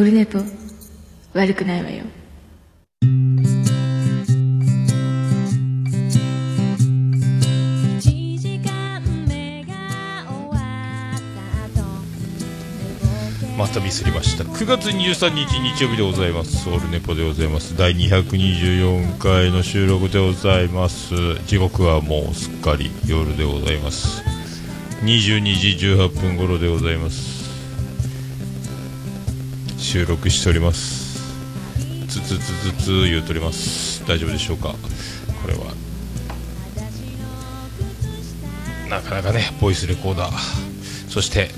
オルネポ悪くないわよ。またミスりました。9月23日日曜日でございます。オルネポでございます。第224回の収録でございます。時刻はもうすっかり夜でございます。22時18分頃でございます。収録しております。つつつつつ言うとります。大丈夫でしょうか？これは。なかなかねボイスレコーダー。そして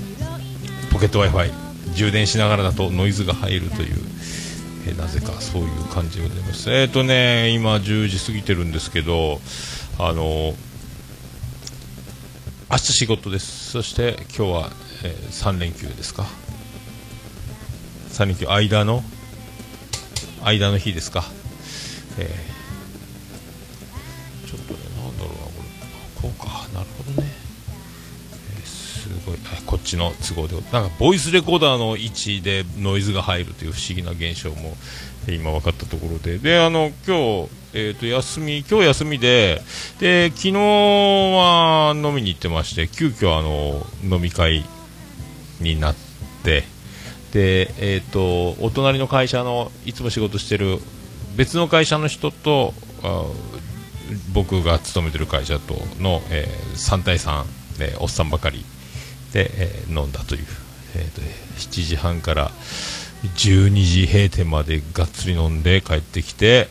ポケット w i f i 充電しながらだとノイズが入るという、えーなぜかそういう感じでございます。えっ、とね今10時過ぎてるんですけどあの明日仕事です。そして今日は、え3連休ですか。3連休間の間の日ですか。えーちょっとねなんだろうなこれ。こうか。なるほどね。すごい。あこっちの都合で。なんかボイスレコーダーの位置でノイズが入るという不思議な現象もえー今分かったところで。であの今日、えー、と休み今日休みでで昨日は飲みに行ってまして急遽あの飲み会になってでえっ、とお隣の会社のいつも仕事してる別の会社の人と僕が勤めてる会社との、えー3対3えーおっさんばかりで、えー飲んだという、えーと7時半から12時閉店までがっつり飲んで帰ってきて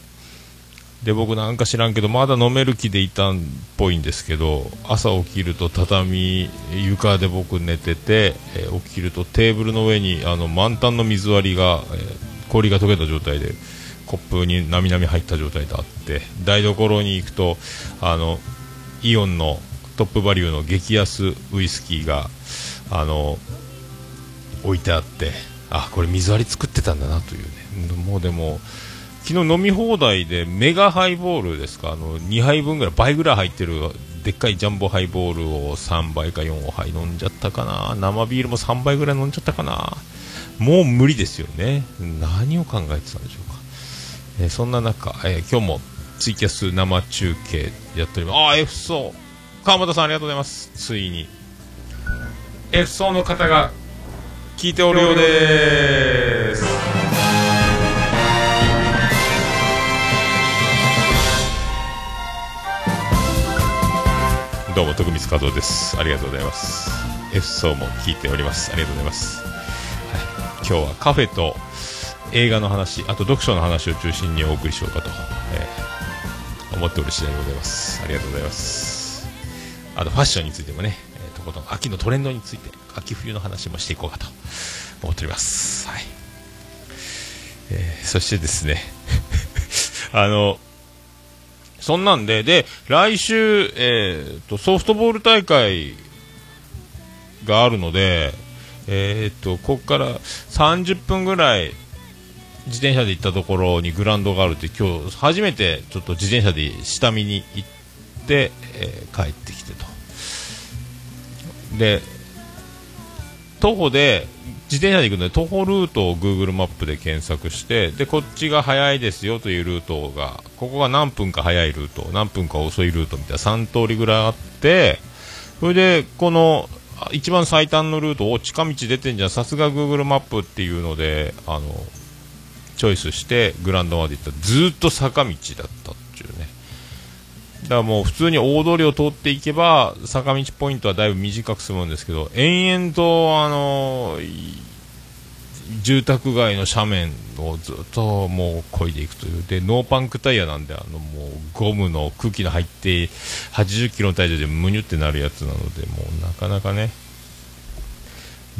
で僕なんか知らんけどまだ飲める気でいたんっぽいんですけど朝起きると畳床で僕寝てて、えー起きるとテーブルの上にあの満タンの水割りが、えー氷が溶けた状態でコップになみなみ入った状態であって台所に行くとあのイオンのトップバリューの激安ウイスキーがあの置いてあってあこれ水割り作ってたんだなというね。もうでも昨日飲み放題でメガハイボールですか？あの2杯分ぐらい倍ぐらい入ってるでっかいジャンボハイボールを3杯か4杯飲んじゃったかな？生ビールも3杯ぐらい飲んじゃったかな？もう無理ですよね。何を考えてたんでしょうか、えーそんな中、えー今日もツイキャス生中継やっております。ああ F 層。川本さんありがとうございます。ついに。F 層の方が聞いておるようです。どうも徳光和夫です。ありがとうございます。F 層も聞いております。ありがとうございます、はい、今日はカフェと映画の話あと読書の話を中心にお送りしようかと、えー思っておる次第でございます。ありがとうございます。あとファッションについてもね、えーとことん秋のトレンドについて秋冬の話もしていこうかと思っております。はい、えーそしてですね あのそんなんで、で、来週、えーと、ソフトボール大会があるので、えーと、ここから30分ぐらい、自転車で行ったところにグラウンドがあるって、今日初めてちょっと自転車で下見に行って、えー帰ってきてと。で、徒歩で、自転車で行くので、徒歩ルートを Google マップで検索して、で、こっちが早いですよというルートが、ここが何分か早いルート、何分か遅いルートみたいな3通りぐらいあって、それで、この、一番最短のルートを近道出てんじゃん、さすが Google マップっていうので、あの、チョイスしてグランドまで行ったらずっと坂道だった。だからもう普通に大通りを通っていけば坂道ポイントはだいぶ短く済むんですけど延々とあの住宅街の斜面をずっともう漕いでいくという。でノーパンクタイヤなんであのもうゴムの空気の入って80キロの体重でムニュってなるやつなのでもうなかなかね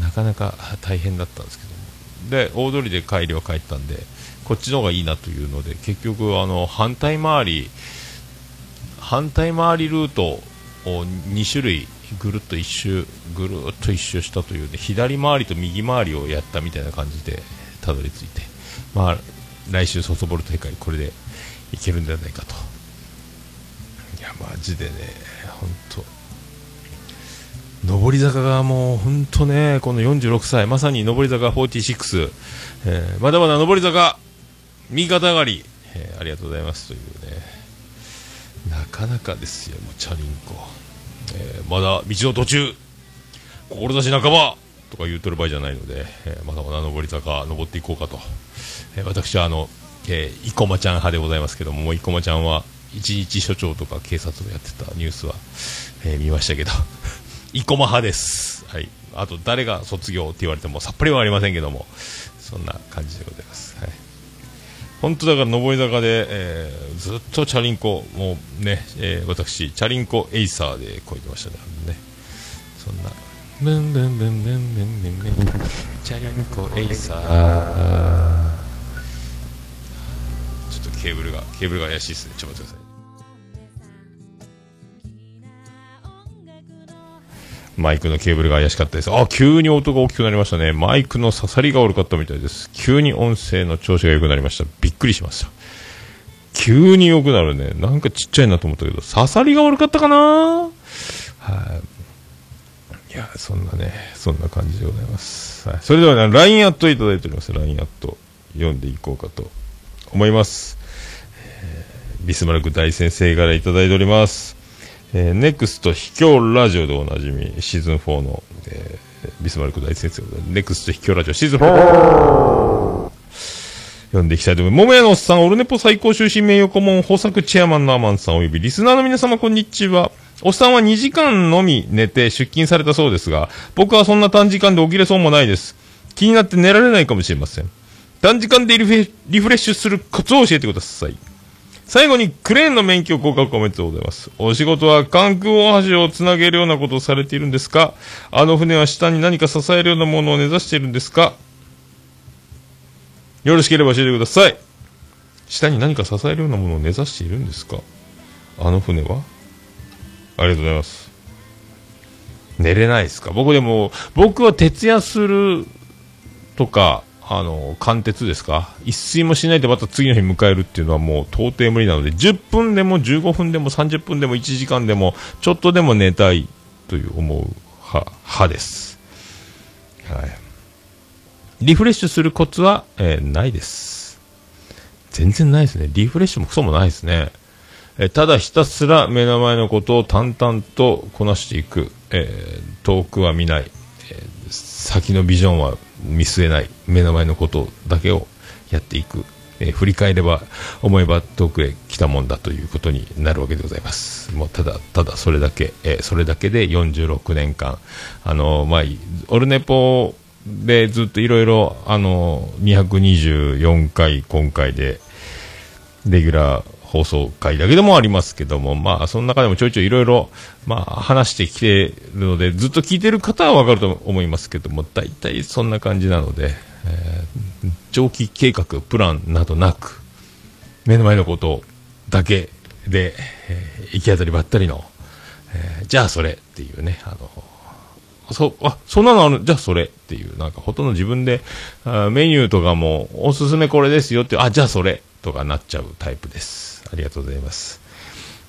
なかなか大変だったんですけども。で大通りで帰りは帰ったんでこっちの方がいいなというので結局あの反対回り反対回りルートを2種類ぐるっと一周ぐるっと一周したというね左回りと右回りをやったみたいな感じでたどり着いてまあ来週ソフトボール大会これでいけるんじゃないかと。いやマジでね本当。上り坂がもう本当ね、この46歳、まさに上り坂46、えーまだまだ上り坂、右肩上がり、えーありがとうございますというね、なかなかですよ、もうチャリンコ、えーまだ道の途中、志半ばとか言うとる場合じゃないので、えーまだまだ上り坂、登っていこうかと、えー私はあの、えー、生駒ちゃん派でございますけども、生駒ちゃんは一日所長とか警察をやってたニュースは、えー見ましたけど、生駒派です。はい。あと、誰が卒業って言われてもさっぱりはありませんけども、そんな感じでございます。はい。本当だから上り坂で、えーずっとチャリンコ、もうね、えー私、チャリンコエイサーでこいてましたね。ねそんな、ブンブンブンブンブンブンブン、チャリンコエイサー。ちょっとケーブルが、ケーブルが怪しいですね。ちょっと待ってください。マイクのケーブルが怪しかったです。あ、急に音が大きくなりましたね。マイクの刺さりが悪かったみたいです。急に音声の調子が良くなりました。びっくりしました。急に良くなるね。なんかちっちゃいなと思ったけど、刺さりが悪かったかな？はい。いや、そんなね、そんな感じでございます。はい。それではね、LINE アットいただいております。LINE アット読んでいこうかと思います。えービスマルク大先生からいただいております。えー、ネクスト秘境ラジオでおなじみ、シーズン4の、えービスマルク大先生ネクスト秘境ラジオシーズン4読んでいきたいと思います。桃屋のおっさん、オルネポ最高終身名誉顧問、豊作チェアマンのアマンさんおよびリスナーの皆様こんにちは。おっさんは2時間のみ寝て出勤されたそうですが、僕はそんな短時間で起きれそうもないです。気になって寝られないかもしれません。短時間でリフレリフレッシュするコツを教えてください。最後にクレーンの免許合格おめでとうございます。お仕事は関空大橋をつなげるようなことをされているんですか？あの船は下に何か支えるようなものを目指しているんですか？よろしければ教えてください。下に何か支えるようなものを目指しているんですか？あの船は？ありがとうございます。寝れないですか？僕でも、僕は徹夜するとか、あの、貫徹ですか？一睡もしないでまた次の日迎えるっていうのはもう到底無理なので、10分でも15分でも30分でも1時間でも、ちょっとでも寝たいという思う派、派です。はい。リフレッシュするコツは、えーないです。全然ないですね。リフレッシュもクソもないですね。えただひたすら目の前のことを淡々とこなしていく。えー遠くは見ない。えー先のビジョンは見据えない。目の前のことだけをやっていく。えー振り返れば、思えば遠くへ来たもんだということになるわけでございます。もうただ、ただそれだけ、えーそれだけで46年間、あのまあ、オルネポでずっといろいろ、あの224回今回で、レギュラー放送回だけでもありますけども、まあ、その中でもちょいちょいいろいろ、まあ、話してきてるので、ずっと聞いてる方はわかると思いますけども、大体そんな感じなので、えー長期計画、プランなどなく、目の前のことだけで、えー行き当たりばったりの、えーじゃあそれっていうね、あの、そ、あ、そんなのある、じゃあそれっていう、なんかほとんど自分で、あメニューとかも、おすすめこれですよって、あ、じゃあそれとかなっちゃうタイプです。ありがとうございます。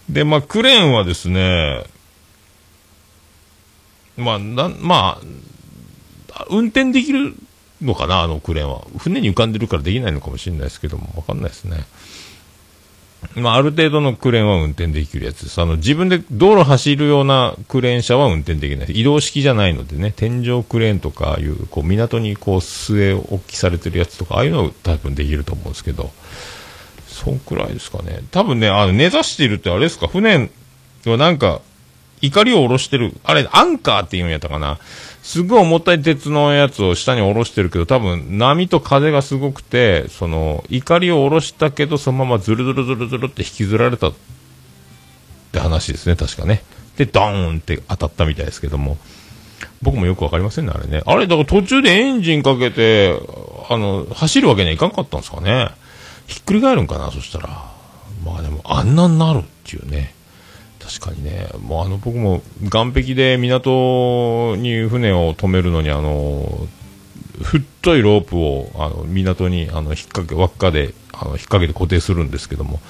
で、まあ、クレーンはですね、まあ、な、まあ、運転できるのかな、あのクレーンは。船に浮かんでるからできないのかもしれないですけども、わかんないですね。まあ、ある程度のクレーンは運転できるやつです。あの、自分で道路走るようなクレーン車は運転できない。移動式じゃないのでね、天井クレーンとか、いう、こう、港にこう、据え置きされてるやつとか、ああいうのは多分できると思うんですけど、そんくらいですかね。多分ね、あの、根ざしているってあれですか、船はなんか、怒りを下ろしてる。あれ、アンカーって言うんやったかな？すごい重たい鉄のやつを下に下ろしてるけど、多分波と風がすごくて、その、怒りを下ろしたけど、そのままズルズルズルズルって引きずられたって話ですね、確かね。で、ドーンって当たったみたいですけども。僕もよくわかりませんね、あれね。あれ、だから途中でエンジンかけて、あの、走るわけにはいかんかったんですかね。ひっくり返るんかな、そしたら。まあでも、あんなになるっていうね。確かにね、もうあの僕も岸壁で港に船を止めるのにあの太いロープをあの港にあの引っ掛け輪っかであの引っ掛けて固定するんですけども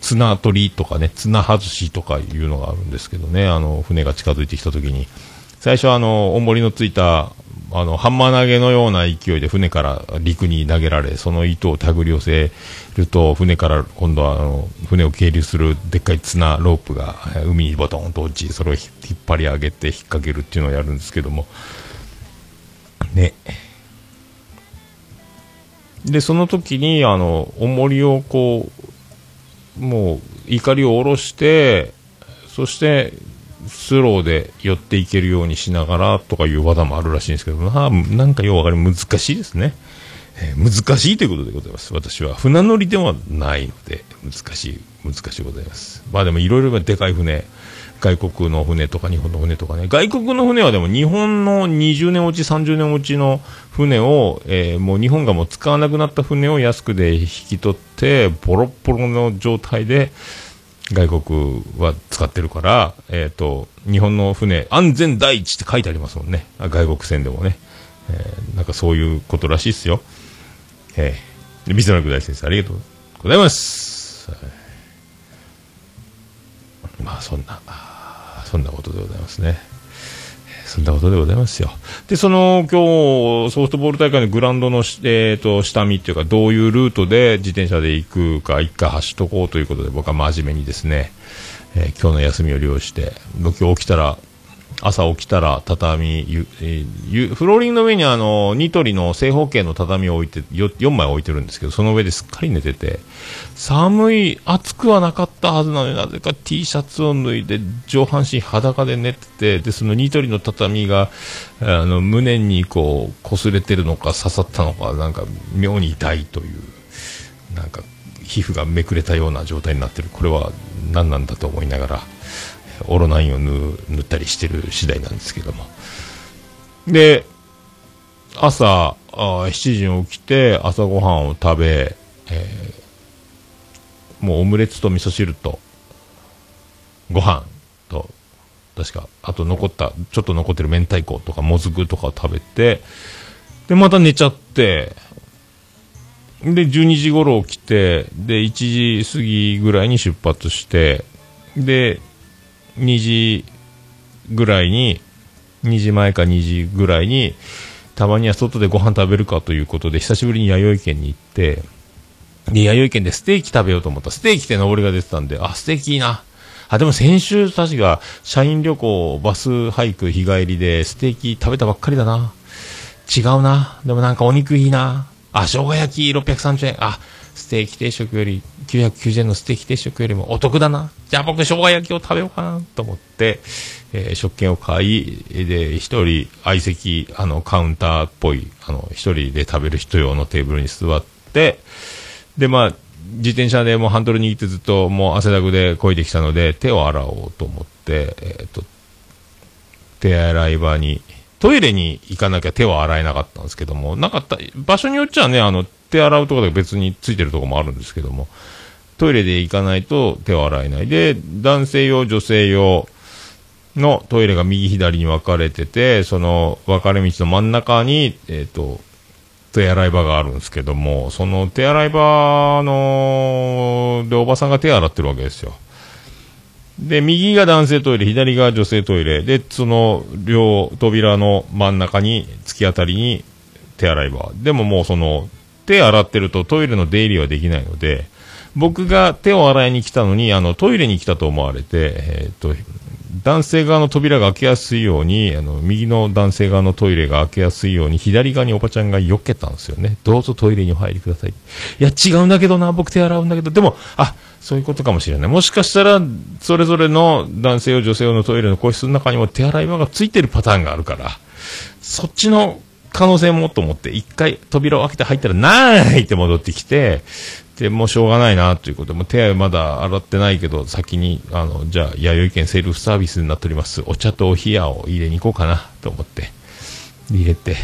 綱取りとかね綱外しとかいうのがあるんですけどねあの船が近づいてきた時に最初あの、重りのついた、あの、ハンマー投げのような勢いで船から陸に投げられ、その糸を手繰り寄せると、船から今度はあの、船を係留するでっかい綱、ロープが海にボトンと落ち、それを引っ張り上げて引っ掛けるっていうのをやるんですけども、ね。で、その時に、あの、重りをこう、もう、怒りを下ろして、そして、スローで寄っていけるようにしながらとかいう技もあるらしいんですけど、ななんかようわかり難しいですね。えー難しいということでございます。私は。船乗りではないので、難しい、難しいございます。まあでもいろいろでかい船、外国の船とか日本の船とかね、外国の船はでも日本の20年落ち、30年落ちの船を、えーもう日本がもう使わなくなった船を安くで引き取って、ボロッボロの状態で、外国は使ってるから、えっ、と、日本の船、安全第一って書いてありますもんね。外国船でもね。えーなんかそういうことらしいっすよ。えー、水野大先生、ありがとうございます。まあ、そんな、そんなことでございますね。そんなことでございますよ。で、その、今日、ソフトボール大会のグラウンドの、えっ、と、下見っていうか、どういうルートで自転車で行くか、一回走っとこうということで、僕は真面目にですね、えー今日の休みを利用して、僕今日起きたら、朝起きたら畳、ゆえーフローリングの上にあの、ニトリの正方形の畳を置いて、よ4枚置いてるんですけど、その上ですっかり寝てて、寒い、暑くはなかったはずなのになぜか T シャツを脱いで、上半身裸で寝てて、で、そのニトリの畳が、あの、胸にこう、擦れてるのか刺さったのか、なんか妙に痛いという、なんか、皮膚がめくれたような状態になってる。これは何なんだと思いながら、オロナインを塗ったりしてる次第なんですけども。で、朝あ7時に起きて朝ごはんを食べ、えーもうオムレツと味噌汁とご飯と確かあと残ったちょっと残ってる明太子とかもずくとかを食べてでまた寝ちゃってで12時頃起きてで1時過ぎぐらいに出発してで2時ぐらいに2時前か2時ぐらいにたまには外でご飯食べるかということで久しぶりに弥生県に行ってで弥生県でステーキ食べようと思った。ステーキって上りが出てたんであステーキいいな。あでも先週確か社員旅行バスハイク日帰りでステーキ食べたばっかりだな。違うな。でもなんかお肉いいな。あ生姜焼き630円。あステーキ定食より990円のステーキ定食よりもお得だな。じゃあ僕生姜焼きを食べようかなと思って、えー食券を買いで一人相席あのカウンターっぽいあの一人で食べる人用のテーブルに座ってでまあ自転車でもうハンドル握ってずっともう汗だくで漕いできたので手を洗おうと思って、えー、と手洗い場にトイレに行かなきゃ手は洗えなかったんですけどもなかった場所によっちゃねあの手洗うとこで別についてるところもあるんですけどもトイレで行かないと手を洗えないで男性用女性用のトイレが右左に分かれててその分かれ道の真ん中にえっ、と手洗い場があるんですけども、その手洗い場の、で、おばさんが手洗ってるわけですよ。で、右が男性トイレ、左が女性トイレ、で、その両扉の真ん中に、突き当たりに手洗い場。でももうその、手洗ってるとトイレの出入りはできないので、僕が手を洗いに来たのに、あの、トイレに来たと思われて、えーっと、男性側の扉が開けやすいように、あの、右の男性側のトイレが開けやすいように、左側におばちゃんが避けたんですよね。どうぞトイレにお入りください。いや、違うんだけどな、僕手洗うんだけど、でも、あ、そういうことかもしれない。もしかしたら、それぞれの男性用、女性用のトイレの個室の中にも手洗い場がついてるパターンがあるから、そっちの可能性もと思って、一回扉を開けて入ったら、なーいって戻ってきて、で、もうしょうがないなということで、もう手はまだ洗ってないけど、先に、あの、じゃあ、弥生県セルフサービスになっております、お茶とお冷やを入れに行こうかなと思って、入れて、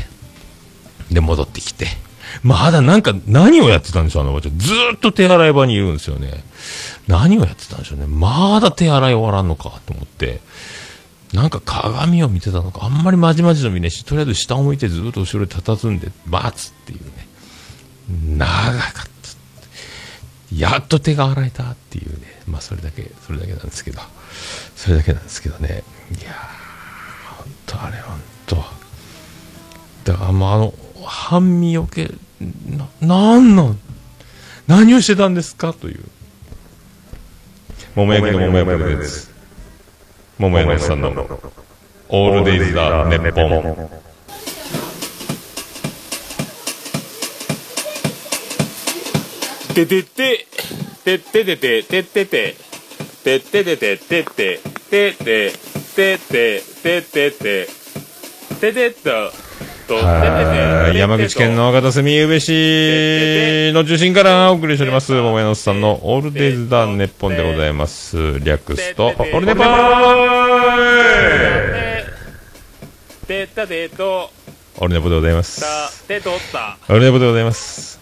で、戻ってきて、まだなんか、何をやってたんでしょう、あのおばちゃん。ずっと手洗い場にいるんですよね。何をやってたんでしょうね。まだ手洗い終わらんのかと思って、なんか鏡を見てたのか、あんまりまじまじと見ねえし、とりあえず下を向いてずっと後ろで佇んで待つっていうね。長かった。やっと手が洗えたっていうね。まあそれだけ、それだけなんですけど。それだけなんですけどね。いやー、ほんとあれあもうあの、半身よけ、な、なんなん、何をしてたんですかという。桃焼きの桃焼きです。桃山さんの、オールデイズだ、ネッポン。ててて、てててて、ててて、てててて、てて、てて、てて、ててて、ててててててい山口県の片隅宇部市の中心からお送りしております、桃屋のさんのオールデイズ・ダ・ネッポンでございます。略すと、オールネポーてたてと、オールネポでございます。オールネポでございます。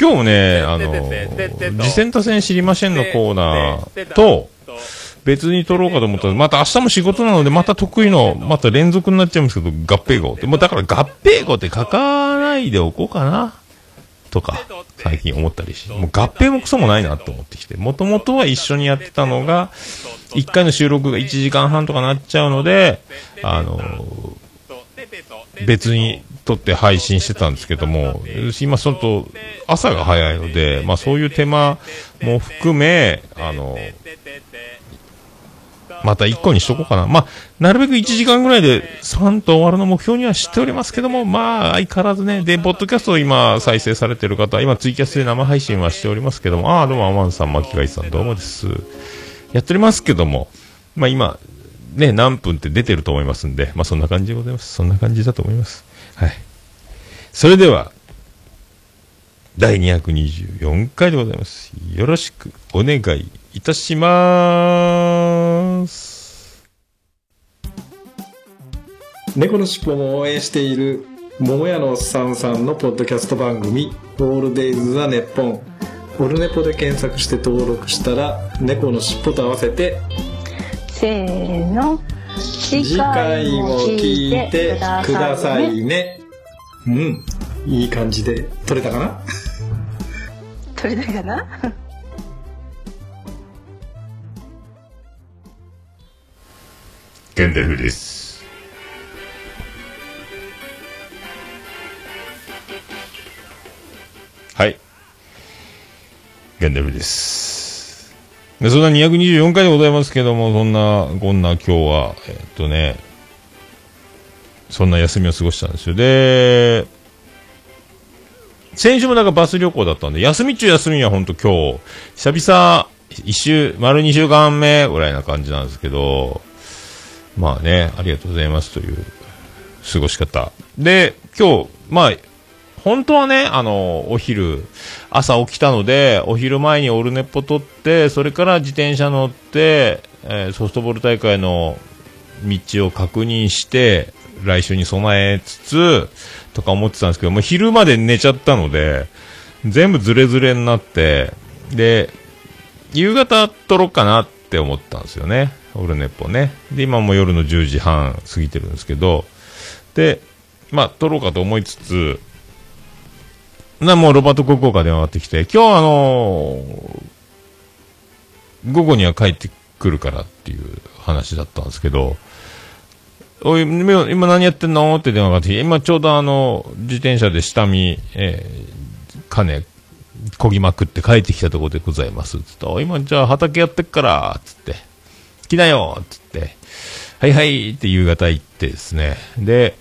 今日もね、あの、次戦多戦知りませんのコーナーと、別に撮ろうかと思ったら、また明日も仕事なので、また得意の、また連続になっちゃうんですけど、合併号って。もうだから合併号って書かないでおこうかな。とか、最近思ったりし。もう合併もクソもないなと思ってきて。もともとは一緒にやってたのが、1回の収録が1時間半とかなっちゃうので、あの、別に撮って配信してたんですけども、今ちょっと朝が早いので、まあそういう手間も含め、あの、また1個にしとこうかな。まあ、なるべく1時間ぐらいで3と終わるの目標にはしておりますけども、まあ、相変わらずね、で、ポッドキャストを今再生されてる方、今ツイキャスで生配信はしておりますけども、ああ、どうもアマンさん、巻貝さん、どうもです。やっておりますけども、まあ今、ね、何分って出てると思いますんで、まあそんな感じでございます。そんな感じだと思います。はい。それでは、第224回でございます。よろしくお願いいたします。猫のしっぽも応援している桃屋のおっさんさんのポッドキャスト番組「オールデイズ・ザ・ネッポン」オルネポで検索して登録したら猫のしっぽと合わせてせーの次回も聞いてくださいね。うん。いい感じで撮れたかな？取れたかな？ゲンデルです。はい。ゲンデルです。で、そんな224回でございますけども、そんな、こんな今日は、えっとね、そんな休みを過ごしたんですよ。で、先週もなんかバス旅行だったんで、休み中休みは本当今日、久々、一週、丸二週間目ぐらいな感じなんですけど、まあね、ありがとうございますという過ごし方。で、今日、まあ、本当はね、あの、お昼、朝起きたので、お昼前にオルネポ取って、それから自転車乗って、えーソフトボール大会の道を確認して、来週に備えつつ、とか思ってたんですけど、もう昼まで寝ちゃったので、全部ズレズレになって、で、夕方撮ろうかなって思ったんですよね。オルネポね。で、今も夜の10時半過ぎてるんですけど、で、まあ、撮ろうかと思いつつ、な、もうロバート国王から電話がかかってきて、今日あのー午後には帰ってくるからっていう話だったんですけど、おい、今何やってんの？って電話がかかってきて、今ちょうどあの、自転車で下見、えー、金、こぎまくって帰ってきたところでございます。つって、今じゃあ畑やってっから、つって、来なよつって、はいはいって夕方行ってですね。で、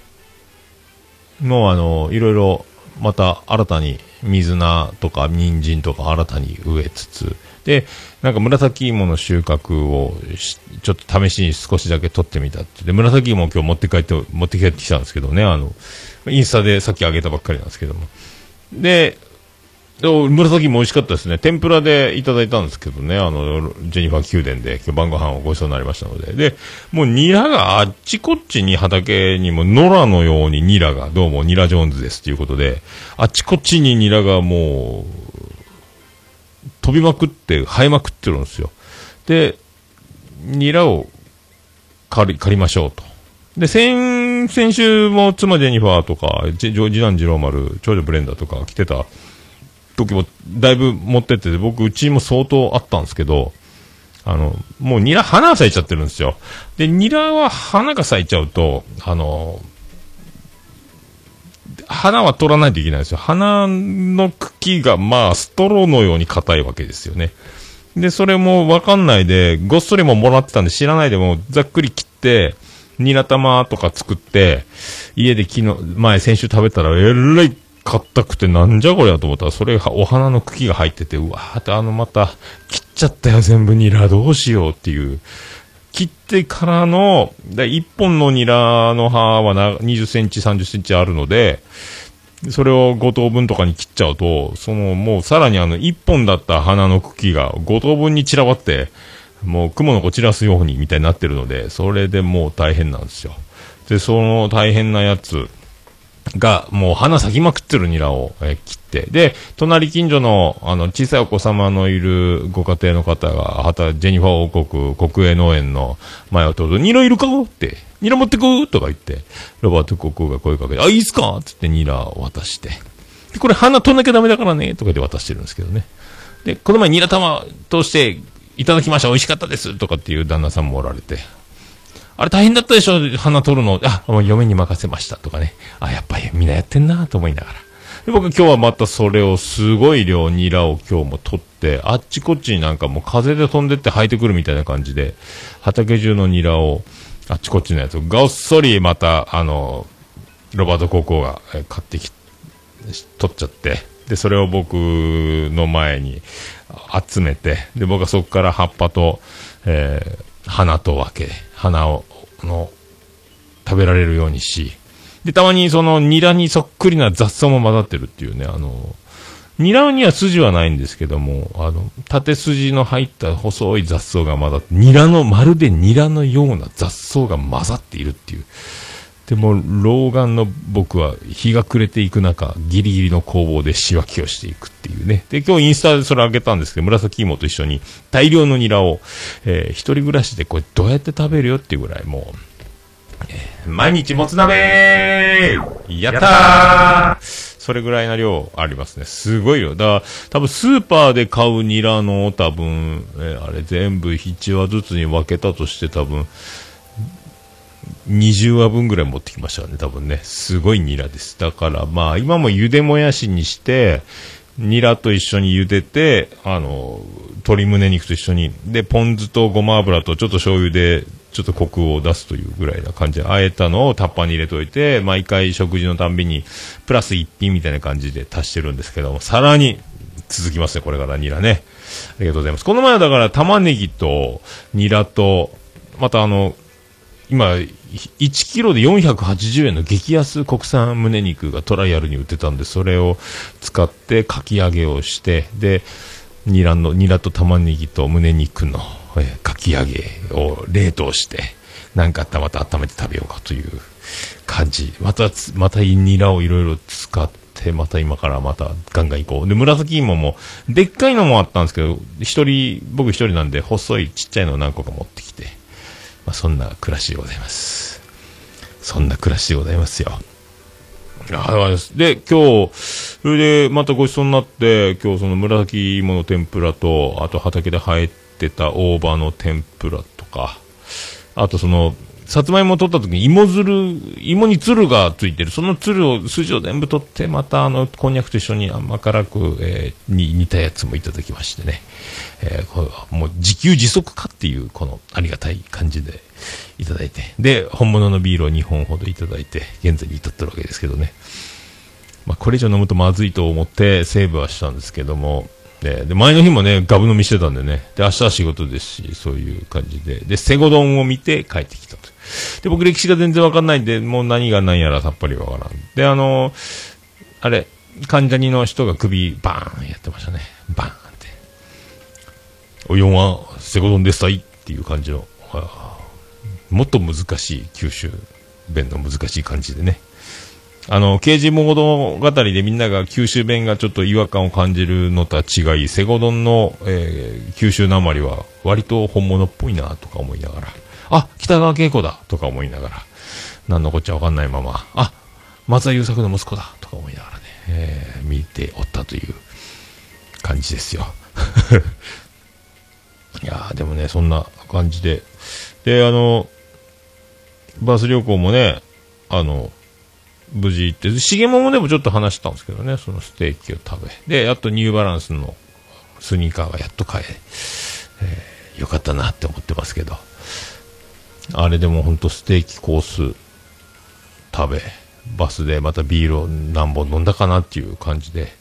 もうあの、いろいろ、また新たに水菜とか人参とか新たに植えつつ、で、なんか紫芋の収穫をちょっと試しに少しだけ取ってみたって。で、紫芋を今日持って帰って、持って帰ってきたんですけどね、あの、インスタでさっきあげたばっかりなんですけども。で、で紫も美味しかったですね。天ぷらでいただいたんですけどね、あの、ジェニファー宮殿で今日晩ご飯をごちそうになりましたので。で、もうニラがあっちこっちに畑にも野良のようにニラが、どうもニラジョーンズですということで、あっちこっちにニラがもう、飛びまくって、生えまくってるんですよ。で、ニラを借り、借りましょうと。で、先、先週も妻ジェニファーとか、次男次郎丸、長女ブレンダーとか来てた時もだいぶ持ってってて、僕、うちも相当あったんですけど、あの、もうニラ花が咲いちゃってるんですよ。で、ニラは花が咲いちゃうと、あの、花は取らないといけないんですよ。花の茎が、まあ、ストローのように硬いわけですよね。で、それもわかんないで、ごっそりももらってたんで知らないでも、ざっくり切って、ニラ玉とか作って、家で昨日、前先週食べたら、えらい硬くてなんじゃこりゃと思ったら、それがお花の茎が入ってて、うわーってあのまた、切っちゃったよ全部ニラどうしようっていう。切ってからの、で1本のニラの葉はな20センチ、30センチあるので、それを5等分とかに切っちゃうと、そのもうさらにあの1本だった花の茎が5等分に散らばって、もう雲の子散らすようにみたいになってるので、それでもう大変なんですよ。で、その大変なやつが、もう花咲きまくってるニラを、えー切って、で、隣近所の、あの、小さいお子様のいるご家庭の方が、はた、ジェニファー王国国営農園の前を通ると、ニラいるか？って、ニラ持ってくとか言って、ロバート国王が声かけて、あ、いいっすか？つってニラを渡して。で、これ花取んなきゃダメだからね、とかで渡してるんですけどね。で、この前ニラ玉通して、いただきました、美味しかったです、とかっていう旦那さんもおられて。あれ大変だったでしょ花取るの。あ、嫁に任せましたとかね。あ、やっぱりみんなやってんなと思いながら。で、僕今日はまたそれをすごい量ニラを今日も取って、あっちこっちになんかもう風で飛んでって生えてくるみたいな感じで、畑中のニラを、あっちこっちのやつをごっそりまた、あの、ロバート高校が買ってき取っちゃって、で、それを僕の前に集めて、で、僕はそこから葉っぱと、えー花と分け、花を、の、食べられるようにし、で、たまにそのニラにそっくりな雑草も混ざってるっていうね、あの、ニラには筋はないんですけども、あの、縦筋の入った細い雑草が混ざって、ニラの、まるでニラのような雑草が混ざっているっていう。でも、老眼の僕は日が暮れていく中、ギリギリの工房で仕分けをしていくっていうね。で、今日インスタでそれあげたんですけど、紫芋と一緒に大量のニラを、えー一人暮らしでこれどうやって食べるよっていうぐらいもう、えー毎日もつ鍋やったーそれぐらいな量ありますね。すごいよ。だから、多分スーパーで買うニラの多分、えーあれ全部1話ずつに分けたとして多分、20話分ぐらい持ってきましたね、多分ね。すごいニラです。だから、まあ、今も茹でもやしにして、ニラと一緒に茹でて、あの、鶏胸肉と一緒に、で、ポン酢とごま油とちょっと醤油で、ちょっとコクを出すというぐらいな感じで、あえたのをタッパーに入れといて、毎回食事のたんびに、プラス一品みたいな感じで足してるんですけども、さらに続きますね、これからニラね。ありがとうございます。この前はだから玉ねぎとニラと、またあの、今、1キロで480円の激安国産胸肉がトライアルに売ってたんで、それを使ってかき揚げをして、で、ニラの、ニラと玉ねぎと胸肉の、えーかき揚げを冷凍して、なんかあったらまた温めて食べようかという感じ。またつ、またニラをいろいろ使って、また今からまたガンガン行こう。で、紫芋も、でっかいのもあったんですけど、一人、僕一人なんで、細いちっちゃいのを何個か持ってきて、まあ、そんな暮らしでございます。そんな暮らしでございますよ。あで、今日、それで、またごちそうになって、今日その紫芋の天ぷらと、あと畑で生えてた大葉の天ぷらとか、あとその、さつまいも取った時に芋づる、芋につるがついてる。そのつるを、筋を全部取って、またあの、こんにゃくと一緒に甘辛く、えーに煮たやつもいただきましてね。えーこれはもう自給自足かっていう、このありがたい感じでいただいて。で、本物のビールを2本ほどいただいて、現在に至ってるわけですけどね。まあ、これ以上飲むとまずいと思ってセーブはしたんですけども、で、で前の日もね、ガブ飲みしてたんでね、で、明日は仕事ですし、そういう感じで、で、セゴ丼を見て帰ってきたと。で、僕歴史が全然わかんないんで、もう何が何やらさっぱりわからん。で、あのあれ、関ジャニの人が首バーンやってましたね。バーンって。お4はセゴ丼ですたいっていう感じの、もっと難しい九州弁の難しい感じでね。あの、刑事物語でみんなが九州弁がちょっと違和感を感じるのとは違い、セゴドンの、えー九州なまりは割と本物っぽいなとか思いながら、あ、北川景子だとか思いながら、なんのこっちゃわかんないまま、あ、松田優作の息子だとか思いながらね、えー見ておったという感じですよ。いやーでもね、そんな感じで。で、あの、バス旅行もね、あの、無事行って、重桃でもちょっと話したんですけどね、そのステーキを食べ。で、あとニューバランスのスニーカーがやっと買え、えーよかったなって思ってますけど。あれでも本当ステーキコース食べ、バスでまたビールを何本飲んだかなっていう感じで、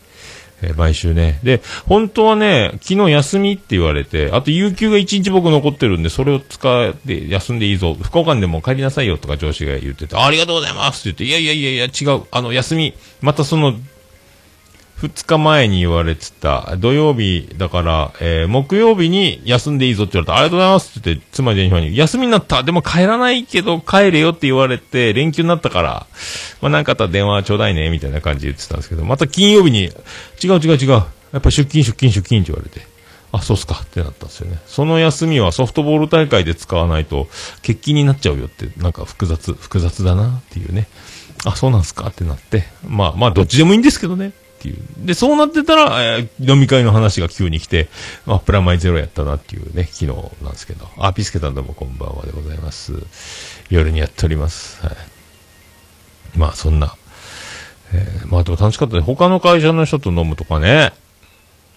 えー毎週ね。で、本当はね、昨日休みって言われて、あと有給が一日僕残ってるんで、それを使って休んでいいぞ。福岡でも帰りなさいよとか上司が言ってて、ありがとうございますって言って、いやいやいやいや、違う。あの、休み、またその、2日前に言われてた、土曜日だから、えー木曜日に休んでいいぞって言われた。ありがとうございますって言って、妻ジェニファーに、休みになった。でも帰らないけど帰れよって言われて、連休になったから、まあなんかあったら電話ちょうだいね、みたいな感じで言ってたんですけど、また金曜日に、違う違う違う、やっぱ出勤出勤出勤って言われて、あ、そうっすかってなったんですよね。その休みはソフトボール大会で使わないと、欠勤になっちゃうよって、なんか複雑、複雑だなっていうね。あ、そうなんすかってなって、まあまあどっちでもいいんですけどね。ていう。で、そうなってたら、えー飲み会の話が急に来て、まあ、プラマイゼロやったなっていうね、昨日なんですけど。あ、ピスケさんどうもこんばんはでございます。夜にやっております。はい。まあ、そんな。えーまあでも楽しかったね。他の会社の人と飲むとかね。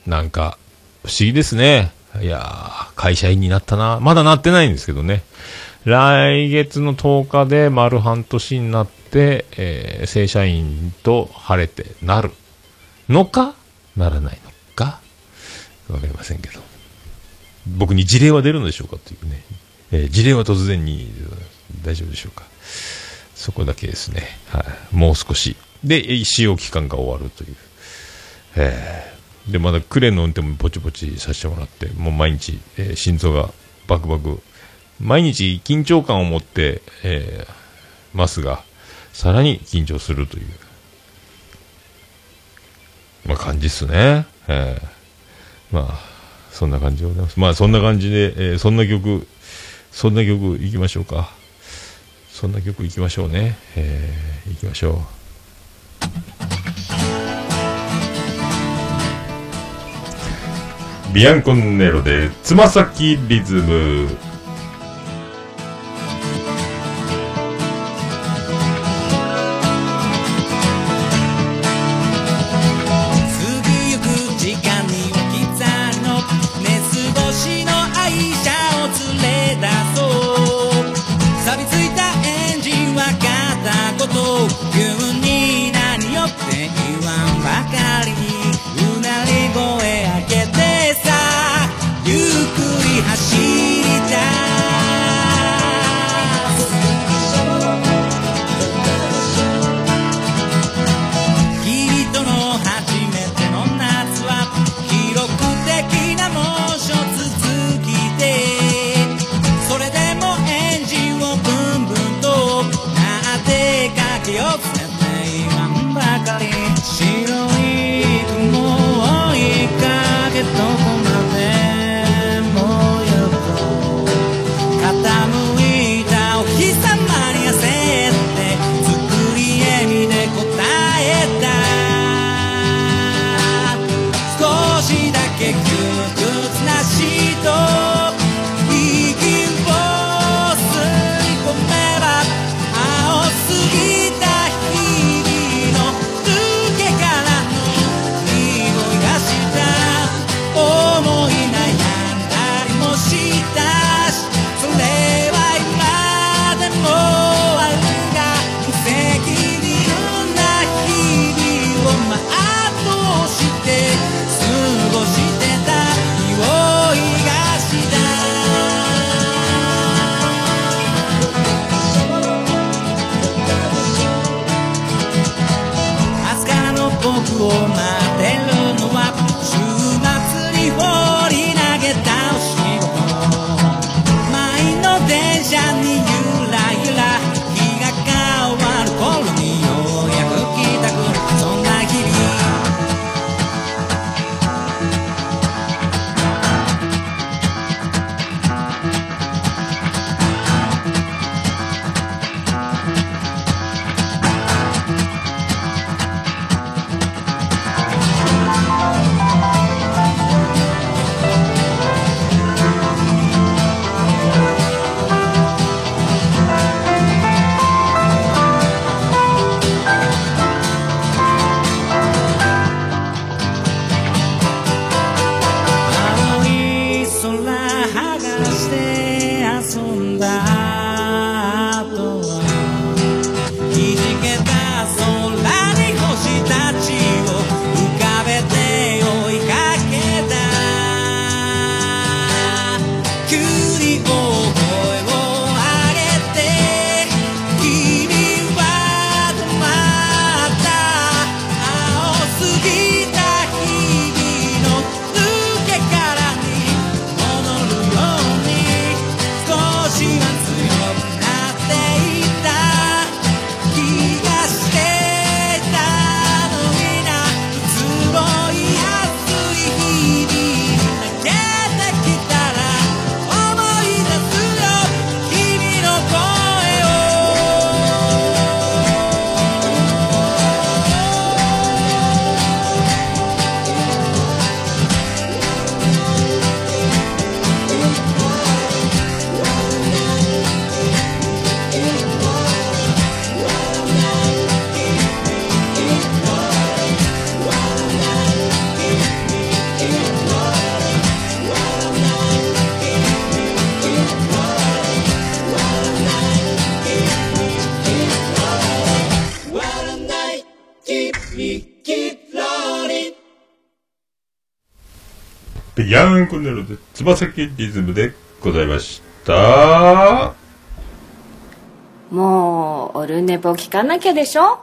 なんか、不思議ですね。いやー、会社員になったな。まだなってないんですけどね。来月の10日で丸半年になって、えー正社員と晴れてなるのかならないのかわかりませんけど。僕に事例は出るのでしょうかというね。えー事例は突然に大丈夫でしょうか。そこだけですね。はい。もう少し。で、使用期間が終わるという。えーで、まだクレーンの運転もぼちぼちさせてもらって、もう毎日、えー心臓がバクバク。毎日緊張感を持って、えーますが、さらに緊張するという、まあ感じっすね。えーまあ、そんな感じでございます。まあそんな感じで、えーそんな曲、そんな曲いきましょうか。そんな曲いきましょうね。えー、いきましょう。ビアンコンネロでつま先リズム。ヤンコネロで、つま先リズムでございました。もうオルネポ聞かなきゃでしょ？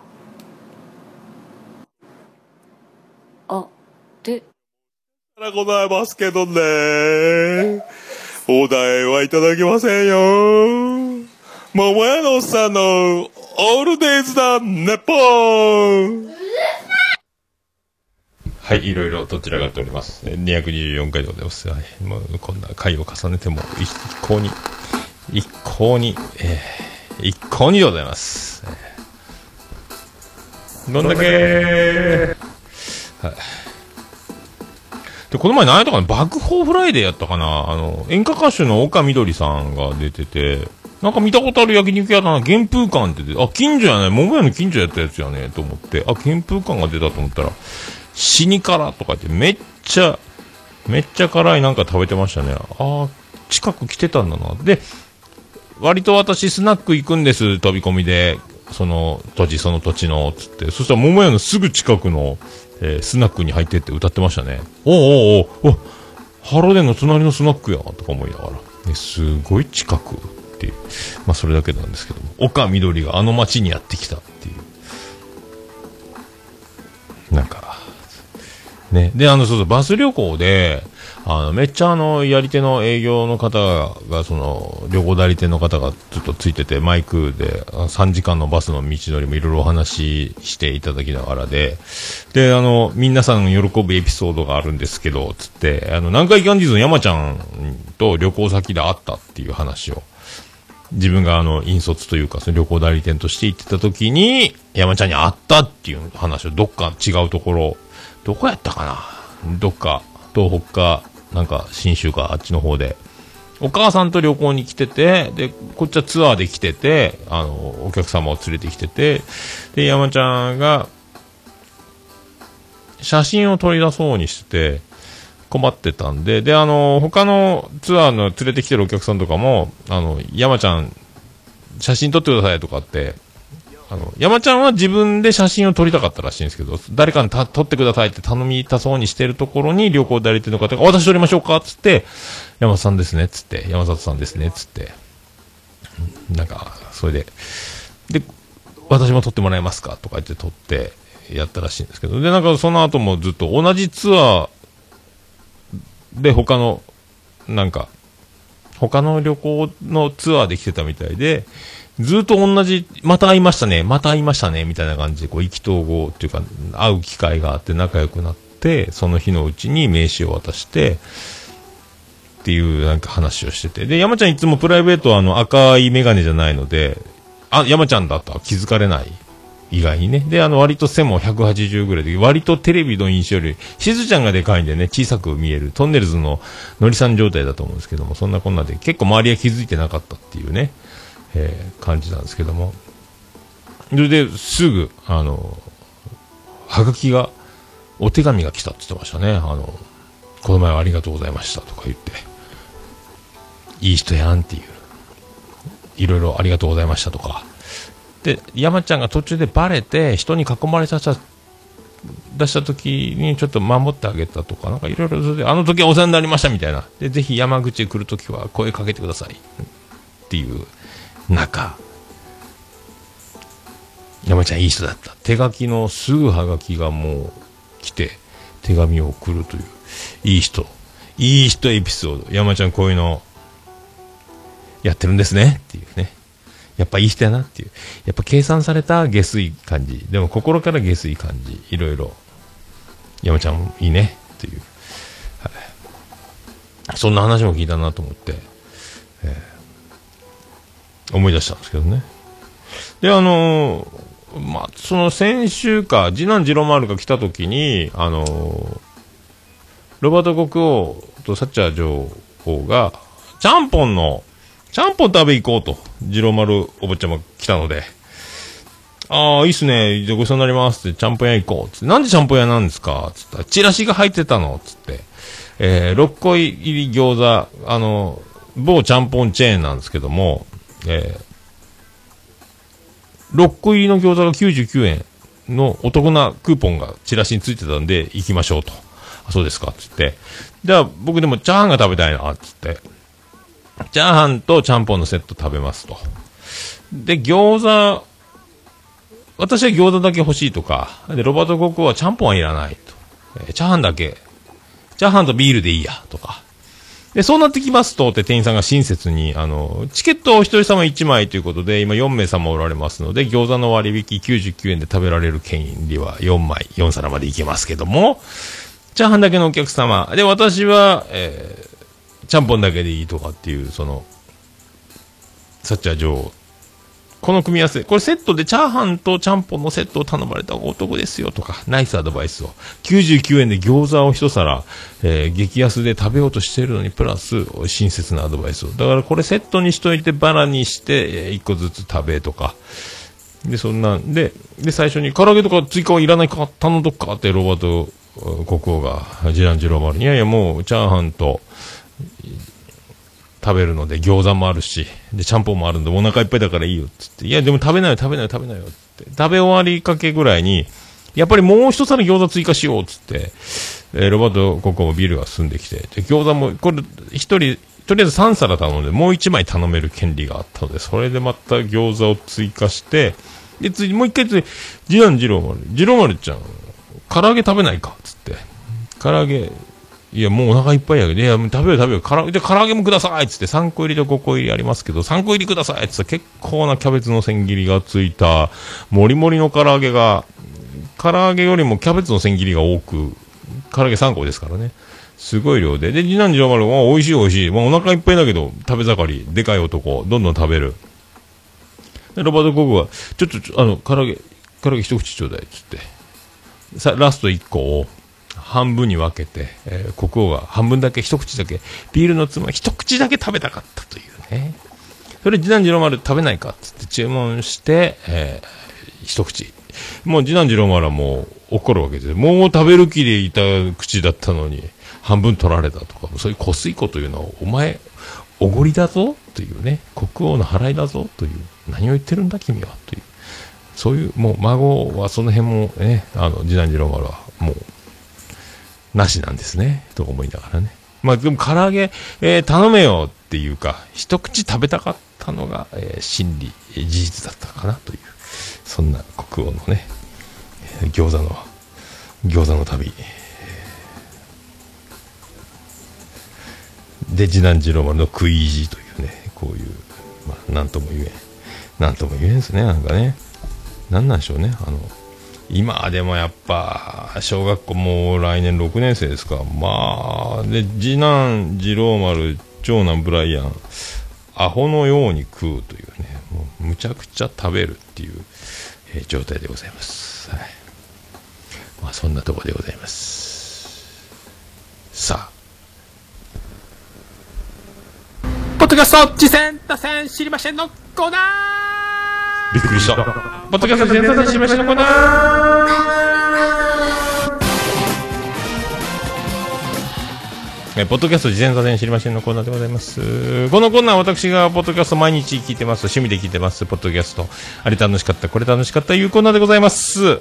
あでからございますけどね。お題はいただけませんよ。桃屋のおっさんのオールデイズだ、ネポンはい、いろいろとっちらかっております。224回でございます。はい、もうこんな回を重ねても一向に、一向に、えー、一向にでございます。どんだけはい。で、この前何やったかな？爆報フライデーやったかな？あの、演歌歌手の丘みどりさんが出てて、なんか見たことある焼肉屋だな、原風館って出て、あ、近所やね、桃屋の近所やったやつやね、と思って、あ、原風館が出たと思ったら、死に辛とか言って、めっちゃ、めっちゃ辛いなんか食べてましたね。ああ、近く来てたんだな。で、割と私スナック行くんです、飛び込みで。その土地、その土地の、つって。そしたら桃屋のすぐ近くの、えースナックに入ってって歌ってましたね。おうおうおうおハロデンの隣のスナックや、とか思いながら。ね、すごい近くっていう。まあそれだけなんですけども。岡みどりがあの町にやってきたっていう。なんか、ね。で、あの、そうそう、バス旅行で、あの、めっちゃあの、やり手の営業の方が、その、旅行代理店の方がずっとついてて、マイクで、3時間のバスの道のりもいろいろお話ししていただきながらで、で、あの、皆さん喜ぶエピソードがあるんですけど、つって、あの、南海キャンディーズの山ちゃんと旅行先で会ったっていう話を、自分があの、引率というか、その旅行代理店として行ってた時に、山ちゃんに会ったっていう話を、どっか違うところ、どこやったかな？どっか、東北か、なんか、新州か、あっちの方で。お母さんと旅行に来てて、で、こっちはツアーで来てて、あの、お客様を連れてきてて、で、山ちゃんが、写真を撮り出そうにしてて、困ってたんで、で、あの、他のツアーの連れてきてるお客さんとかも、あの、山ちゃん、写真撮ってくださいとかって、あの、山ちゃんは自分で写真を撮りたかったらしいんですけど、誰かに撮ってくださいって頼みたそうにしてるところに旅行代理店の方が、私撮りましょうかっつって、山里さんですねっつって、山里さんですねっつって、なんか、それで、で、私も撮ってもらえますかとか言って撮ってやったらしいんですけど、で、なんかその後もずっと同じツアーで他の、なんか、他の旅行のツアーで来てたみたいで、ずっと同じ、また会いましたね、また会いましたね、みたいな感じで、こう、意気投合っていうか、会う機会があって仲良くなって、その日のうちに名刺を渡して、っていうなんか話をしてて。で、山ちゃんいつもプライベートはあの赤いメガネじゃないので、あ、山ちゃんだとは気づかれない。意外にね。で、あの、割と背も180ぐらいで、割とテレビの印象より、しずちゃんがでかいんでね、小さく見える、トンネルズののりさん状態だと思うんですけども、そんなこんなで、結構周りは気づいてなかったっていうね、えー感じなんですけども。それで、すぐ、あの、はがきが、お手紙が来たって言ってましたね。あの、この前はありがとうございましたとか言って、いい人やんっていう、いろいろありがとうございましたとか、で、山ちゃんが途中でバレて、人に囲まれさせた、出した時にちょっと守ってあげたとか、なんかいろいろそれで、あの時はお世話になりましたみたいな。で、ぜひ山口へ来る時は声かけてください。っていう中、山ちゃんいい人だった。手書きのすぐはがきがもう来て、手紙を送るという、いい人。いい人エピソード。山ちゃんこういうの、やってるんですね。っていうね。やっぱいい人やなっていう。やっぱ計算された下水感じ。でも心から下水感じ。いろいろ。山ちゃんいいね。っていう。はい。そんな話も聞いたなと思って、えー思い出したんですけどね。で、あのーまあ、その先週か、次男次郎丸が来た時に、あのーロバート国王とサッチャー女王が、ちゃんぽんの、ちゃんぽん食べ行こうと、次郎丸お坊ちゃま来たので、ああ、いいっすね。じゃあごちそうになりますって、ちゃんぽん屋行こう。つって、なんでちゃんぽん屋なんですか？つったら、チラシが入ってたのつって、えー、6個入り餃子、あの、某ちゃんぽんチェーンなんですけども、えー、6個入りの餃子が99円のお得なクーポンがチラシについてたんで、行きましょうと。あそうですか、つって。じゃあ、僕でもチャーハンが食べたいな、つって。チャーハンとちゃんぽんのセット食べますと。で、餃子、私は餃子だけ欲しいとか、で、ロバート・コックはちゃんぽんはいらないと。えーチャーハンだけ、チャーハンとビールでいいや、とか。で、そうなってきますと、って店員さんが親切に、あの、チケットお一人様1枚ということで、今4名様おられますので、餃子の割引99円で食べられる権利は4枚、4皿までいけますけども、チャーハンだけのお客様。で、私は、えー、ちゃんぽんだけでいいとかっていう、その、サッチャー女王。この組み合わせ、これセットでチャーハンとちゃんぽんのセットを頼まれた方がお得ですよとか、ナイスアドバイスを。99円で餃子を一皿、えー激安で食べようとしているのに、プラス、親切なアドバイスを。だからこれセットにしといて、バラにして、え1個ずつ食べとか。で、そんなんで、で、最初に、唐揚げとか追加はいらないか頼んどっかって、ロバート国王が、次男次郎丸に、いやいや、もう、チャーハンと、食べるので餃子もあるし、で、ちゃんぽんもあるんでお腹いっぱいだからいいよっつって、いや、でも食べないよ、食べないよ、食べないよって。食べ終わりかけぐらいに、やっぱりもう一皿餃子追加しようっつって、えーロバート国王もビルが進んできて、で、餃子も、これ、一人、とりあえず3皿頼んで、もう1枚頼める権利があったので、それでまた餃子を追加して、で、次、もう一回次、次男次郎丸、次郎丸ちゃん、唐揚げ食べないかっつって、唐揚げ、いや、もうお腹いっぱいやけど、いや、食べよう食べよう。からで、唐揚げもくださいっつって、3個入りと5個入りありますけど、3個入りくださいっつって、結構なキャベツの千切りがついた、もりもりの唐揚げが、唐揚げよりもキャベツの千切りが多く、唐揚げ3個ですからね。すごい量で。で、次男次郎丸も、美味しい美味しい。もうお腹いっぱいだけど、食べ盛り。でかい男。どんどん食べる。で、ロバート・コグは、ちょっと、あの、唐揚げ、唐揚げ一口ちょうだいっ。つって。さ、ラスト1個を、半分に分けて、えー国王が半分だけ、一口だけ、ビールのつまみ、一口だけ食べたかったというね。それ、次男次郎丸食べないかっつって注文して、えー一口。もう次男次郎丸はもう怒るわけです。もう食べる気でいた口だったのに、半分取られたとか、そういうこすいこというのは、お前、おごりだぞというね、国王の払いだぞという、何を言ってるんだ君はという。そういう、もう孫はその辺もね、あの、次男次郎丸はもう、なしなんですね。と思いながらね。まあでも唐揚げ、えー頼めよっていうか、一口食べたかったのが、えー真理、えー事実だったかなという、そんな国王のね、えー餃子の、餃子の旅。で、次男次郎丸の食い意地というね、こういう、まあ、なんとも言えん。なんとも言えんですね、なんかね。なんなんでしょうね、あの、今でもやっぱ、小学校もう来年6年生ですか。まあ、で、次男次郎丸、長男ブライアン、アホのように食うというね、もうむちゃくちゃ食べるっていう、えー状態でございます。はい。まあ、そんなところでございます。さあ、ポッドキャスト、次戦、打線、知りませんのコーナびっくりした。ポッドキャスト全然しましたのコーナーえポッドキャスト事前座禅知りませんのコーナーでございます。このコーナーは私がポッドキャスト毎日聞いてます。趣味で聞いてます。ポッドキャスト。あれ楽しかった、これ楽しかったいうコーナーでございます。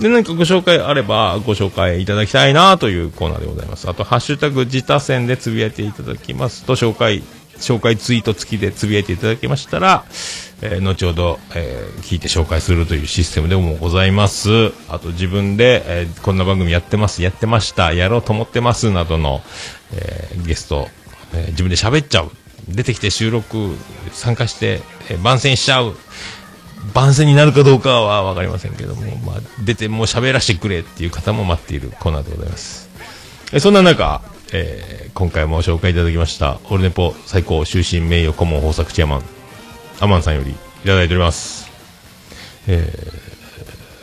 で、何かご紹介あれば、ご紹介いただきたいなというコーナーでございます。あと、ハッシュタグ自他戦でつぶやいていただきますと、紹介、紹介ツイート付きでつぶやいていただきましたら、えー後ほど、えー聞いて紹介するというシステムでもございます。あと、自分で、えーこんな番組やってます、やってました、やろうと思ってます、などの、えーゲスト、えー自分で喋っちゃう。出てきて収録、参加して、えー番宣しちゃう。番宣になるかどうかは分かりませんけども、まあ、出てもう喋らせてくれっていう方も待っているコーナーでございます。えそんな中、えー今回も紹介いただきました、オルネポ最高終身名誉顧問豊作チェアマン、アマンさんよりいただいております。えー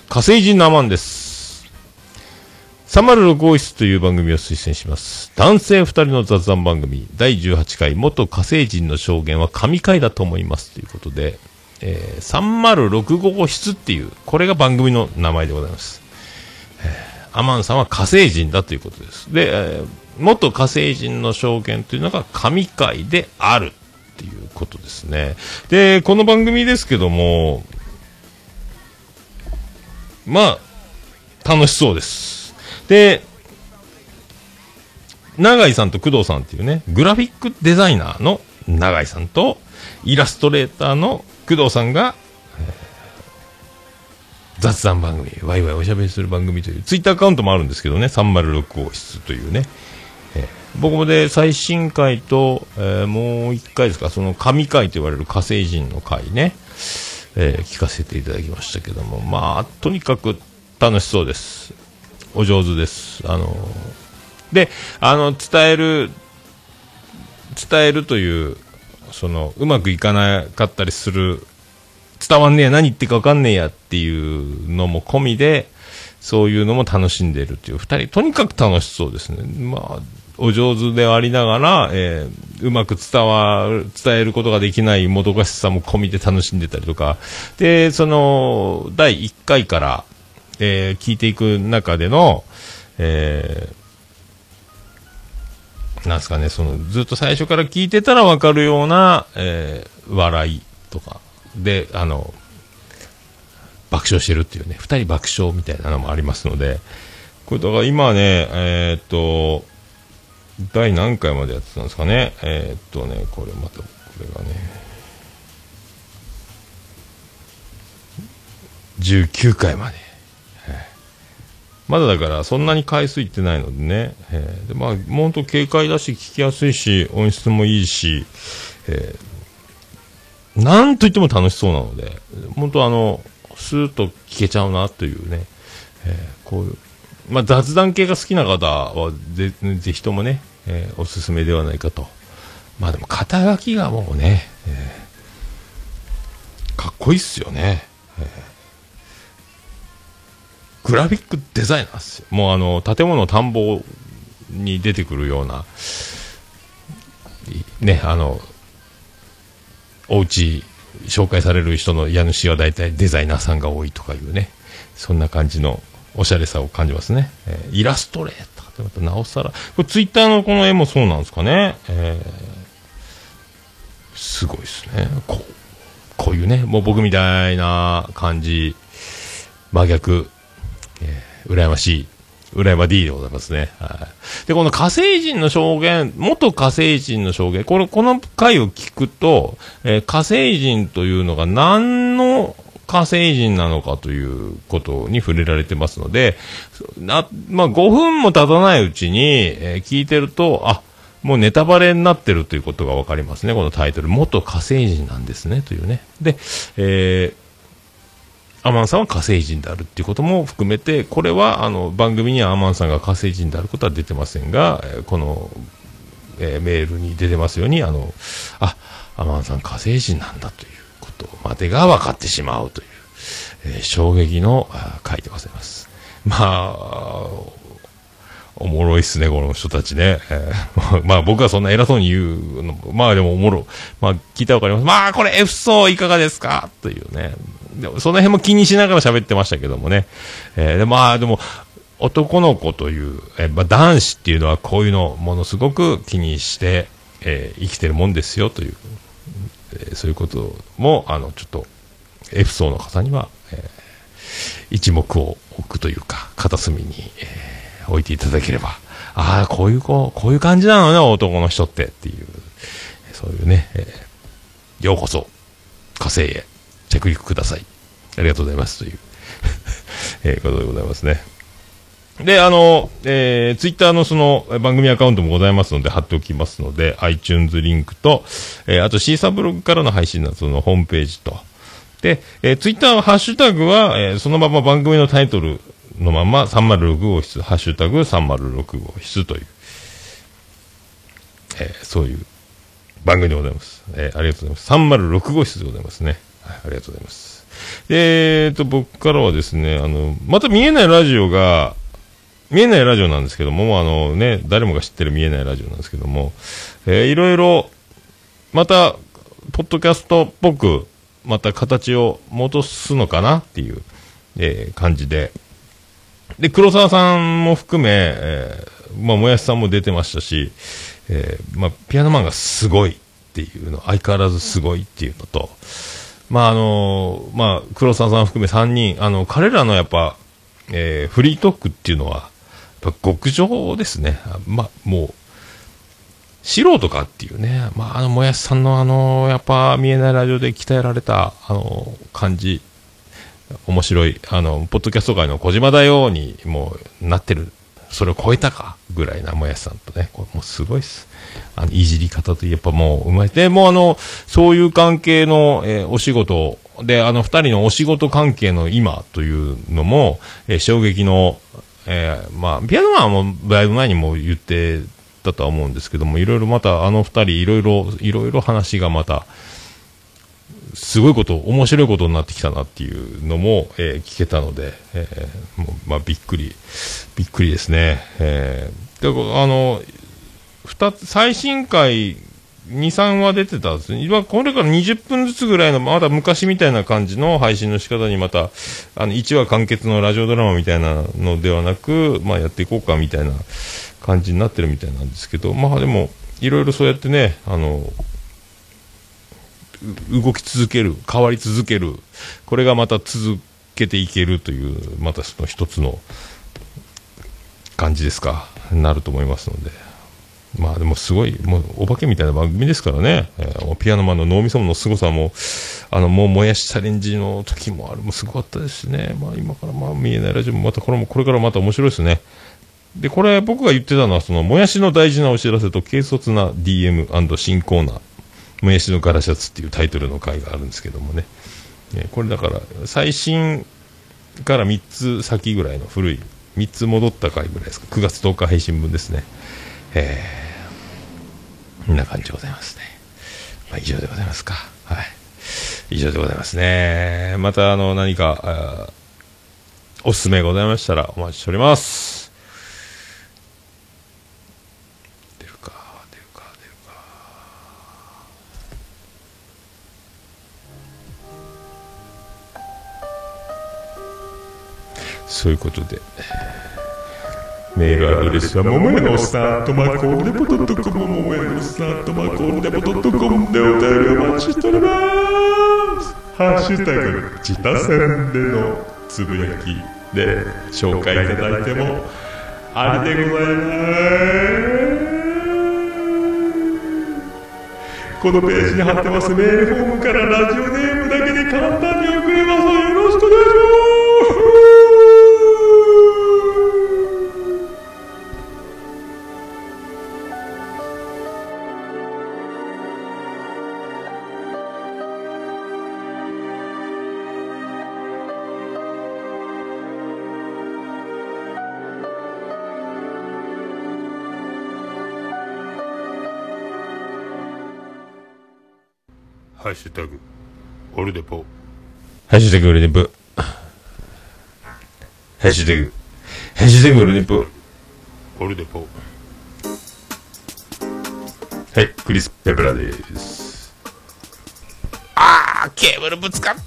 火星人のアマンです。306号室という番組を推薦します。男性2人の雑談番組、第18回、元火星人の証言は神回だと思います。ということで、えー306号室っていう、これが番組の名前でございます。えーアマンさんは火星人だということです。で、えー元火星人の証言というのが神回であるっていうことですね。で、この番組ですけども、まあ、楽しそうです。で、永井さんと工藤さんっていうね、グラフィックデザイナーの永井さんと、イラストレーターの工藤さんが、雑談番組、ワイワイおしゃべりする番組という、ツイッターアカウントもあるんですけどね、306号室というね、僕もで最新回と、えーもう一回ですか、その神回と言われる火星人の回ね、えー聞かせていただきましたけども、まあ、とにかく楽しそうです。お上手です。あので、あの、伝える、伝えるという、その、うまくいかなかったりする、伝わんねえ、何言ってるか分かんねえやっていうのも込みで、そういうのも楽しんでいるという二人、とにかく楽しそうですね。まあ、お上手でありながら、えーうまく伝わる、伝えることができないもどかしさも込みで楽しんでたりとか、で、その、第1回から、えー聞いていく中での、えーなんですかね、その、ずっと最初から聞いてたらわかるような、えー笑いとか、で、あの、爆笑してるっていうね、二人爆笑みたいなのもありますので、これだから今ね、えーっと、第何回までやってたんですかね、えーっとね、これまた、これがね、19回まで。まだだからそんなに回数いってないのでね、えー。でまあ、もうほんと軽快だし、聞きやすいし、音質もいいし、えー。なんといっても楽しそうなので、本当あの、スーッと聞けちゃうなというね、えー。こういう、まあ、雑談系が好きな方はぜ、ぜひともね、えーおすすめではないかと。まあでも肩書きがもうね、えーかっこいいっすよね。グラフィックデザイナーです。もうあの、建物田んぼに出てくるような、ね、あの、お家紹介される人の家主は大体デザイナーさんが多いとかいうね、そんな感じのおしゃれさを感じますね。えーイラストレーターってまたなおさら、これツイッターのこの絵もそうなんですかね。えーすごいですね。こう、こういうね、もう僕みたいな感じ、真逆、えー羨ましい。羨ま D でございますね。はい。で、この火星人の証言、元火星人の証言、これ、この回を聞くと、えー火星人というのが何の火星人なのかということに触れられてますので、な、まあ、5分も経たないうちに、えー聞いてると、あ、もうネタバレになってるということがわかりますね、このタイトル。元火星人なんですね、というね。で、えーアマンさんは火星人であるっていうことも含めて、これはあの番組にはアマンさんが火星人であることは出てませんが、この、えーメールに出てますように、あの、あ、アマンさん火星人なんだということまでが分かってしまうという、えー衝撃の回でございます。まあ、おもろいっすね、この人たちね。えー まあ僕はそんな偉そうに言うの、まあでもおもろ。まあ聞いたらわかります。まあこれ F 層いかがですか？というね。でもその辺も気にしながら喋ってましたけどもね。えーでまあでも、男の子という、えーまあ男子っていうのはこういうのをものすごく気にして、えー生きてるもんですよという、ーそういうことも、あの、ちょっと、F 層の方には、えー一目を置くというか、片隅に、えー置いていただければ、ああ、こういう子、こういう感じなのね、男の人ってっていう、そういうね、えーようこそ、火星へ着陸ください。ありがとうございますという、えーことでございますね。で、あの、えー、ツイッターのその番組アカウントもございますので貼っておきますので、iTunes リンクと、えーあとシーサーブログからの配信のそのホームページと、で、えー、ツイッターのハッシュタグは、えーそのまま番組のタイトルのまま306号室、ハッシュタグ306号室という、えーそういう番組でございます。えーありがとうございます。306号室でございますね。はい、ありがとうございます。えーと、僕からはですね、あの、また見えないラジオが、見えないラジオなんですけども、あのね、誰もが知ってる見えないラジオなんですけども、えーいろいろ、また、ポッドキャストっぽく、また形を戻すのかなっていう、えー感じで。で、黒沢さんも含め、えーまあ、もやしさんも出てましたし、えーまあ、ピアノマンがすごいっていうの、相変わらずすごいっていうのと、まあ、あのまあ、黒沢さん含め3人、あの、彼らのやっぱ、えーフリートークっていうのは、極上ですね。まあ、もう、素人かっていうね、まあ、あの、もやしさんのあの、やっぱ見えないラジオで鍛えられた、あの、感じ、面白い、あの、ポッドキャスト界の小島だようにもうなってる、それを超えたか？ぐらいなもやしさんとね、これもうすごいっす。あの、いじり方とやっぱもううまい。で、もうあの、そういう関係の、えーお仕事で、あの、二人のお仕事関係の今というのも、えー衝撃の、えーまあ、ピアノマンはもだいぶ前にも言ってたとは思うんですけども、いろいろまたあの二人、いろいろ、いろいろ話がまた、すごいこと、面白いことになってきたなっていうのも、えー聞けたので、えーもうまあ、びっくり、びっくりですね。えー、だからあの、二つ、最新回、2、3話出てたんですね。今、これから20分ずつぐらいの、まだ昔みたいな感じの配信の仕方にまた、あの、1話完結のラジオドラマみたいなのではなく、まあ、やっていこうかみたいな感じになってるみたいなんですけど、まあ、でも、いろいろそうやってね、あの、動き続ける、変わり続ける、これがまた続けていけるという、またその一つの感じですか、なると思いますので。まあでもすごい、もうお化けみたいな番組ですからね、えーピアノマンの脳みその凄さも、あの、もうもやしチャレンジの時もあれもすごかったですしね、まあ今からまあ見えないラジオもまたこれも、これからまた面白いですね。で、これ僕が言ってたのは、その、もやしの大事なお知らせと軽率な DM& 新コーナー、もやしのガラシャツっていうタイトルの回があるんですけどもね。ねこれだから、最新から3つ先ぐらいの古い、3つ戻った回ぐらいですか。9月10日配信分ですね。えー、こんな感じでございますね。まあ、以上でございますか。はい。以上でございますね。また、あの、何か、おすすめございましたらお待ちしております。出るか、出るか、出るか。そういうことで。メールアドレスは、ももやのおっさんとまこんでぽドットコム、ももやのおっさんとまこんでぽドットコムでお便りお待ちしております。ハッシュタグ、自他戦でのつぶやきで紹介いただいても、ありでございます。このページに貼ってますメールフォームからラジオネームだけで簡単に送れます。よろしくお願いします。ッシュタグ、オルデポ。ハッシュタグ、オルデポ。ハッシュタグ、ハッシュタグ、オルデポ。オルデポ。はい、クリス・ペプラです。あー、ケーブルぶつかったー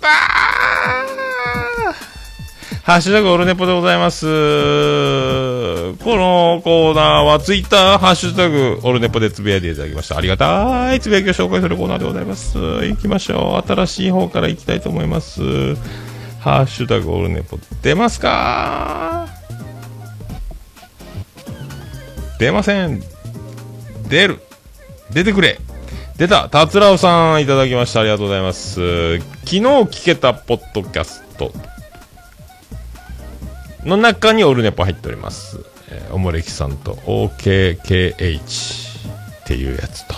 ハッシュタグオルネポでございます。このコーナーはツイッター、ハッシュタグオルネポでつぶやいていただきました。ありがたいつぶやきを紹介するコーナーでございます。行きましょう。新しい方から行きたいと思います。ハッシュタグオルネポ出ますか出ません。出る。出てくれ。出た。たつらおさんいただきました。ありがとうございます。昨日聞けたポッドキャストの中にオルネポ入っております。えーおもれきさんと OKKH っていうやつと。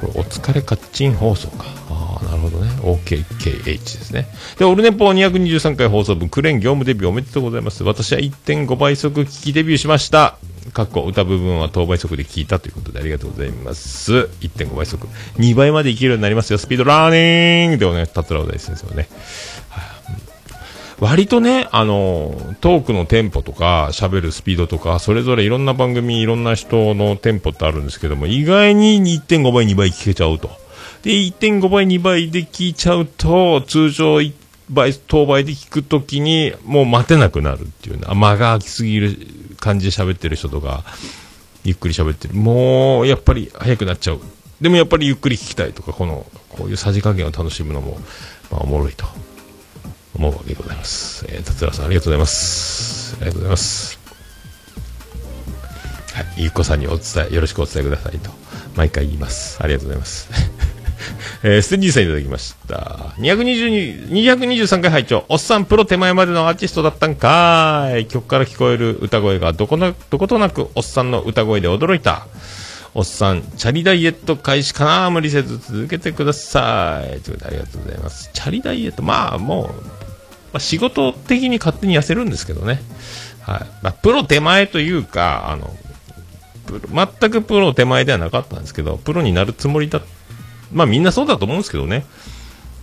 これ、お疲れカッチン放送か。ああ、なるほどね。OKKH ですね。で、オルネポ223回放送分、クレーン業務デビューおめでとうございます。私は1.5倍速聞きデビューしました。かっこ歌部分は当倍速で聞いたということでありがとうございます。1.5倍速。2倍までいけるようになりますよ。スピードラーニングでおね、達郎大先生はね。割とね、あの、トークのテンポとか、喋るスピードとか、それぞれいろんな番組、いろんな人のテンポってあるんですけども、意外に1.5倍、2倍聞けちゃうと。で、1.5倍、2倍で聞いちゃうと、通常1倍、当倍で聞くときに、もう待てなくなるっていうね、間が空きすぎる感じで喋ってる人とか、ゆっくり喋ってる。もう、やっぱり早くなっちゃう。でもやっぱりゆっくり聞きたいとか、この、こういうさじ加減を楽しむのも、まあ、おもろいと。思うわけでございます。えー、達郎さんありがとうございます。ありがとうございます。はい、ゆっこさんにお伝え、よろしくお伝えくださいと、毎回言います。ありがとうございます。えー、ステンジーさんいただきました。222 223回拝聴おっさんプロ手前までのアーティストだったんかーい。曲から聞こえる歌声がどこな、どことなくおっさんの歌声で驚いた。おっさん、チャリダイエット開始かな無理せず続けてください。ということでありがとうございます。チャリダイエット、まあもう、まあ、仕事的に勝手に痩せるんですけどね。はい。まあ、プロ手前というか、あの、全くプロ手前ではなかったんですけど、プロになるつもりだ、まあみんなそうだと思うんですけどね。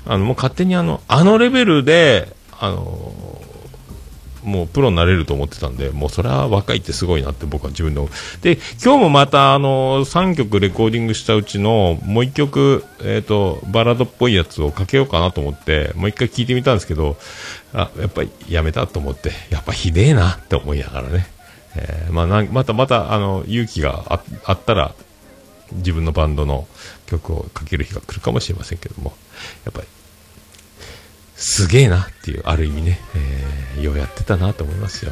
あの、もう勝手にあの、あのレベルで、あの、もうプロになれると思ってたんで、もうそれは若いってすごいなって僕は自分で思う。で、今日もまたあの、3曲レコーディングしたうちの、もう1曲、えっ、と、バラードっぽいやつをかけようかなと思って、もう一回聞いてみたんですけど、あ、やっぱりやめたと思って、やっぱひでえなって思いながらね。えーまあ、またまた、あの、勇気がああったら、自分のバンドの曲をかける日が来るかもしれませんけども、やっぱり、すげえなっていう、ある意味ね、えーようやってたなと思いますよ。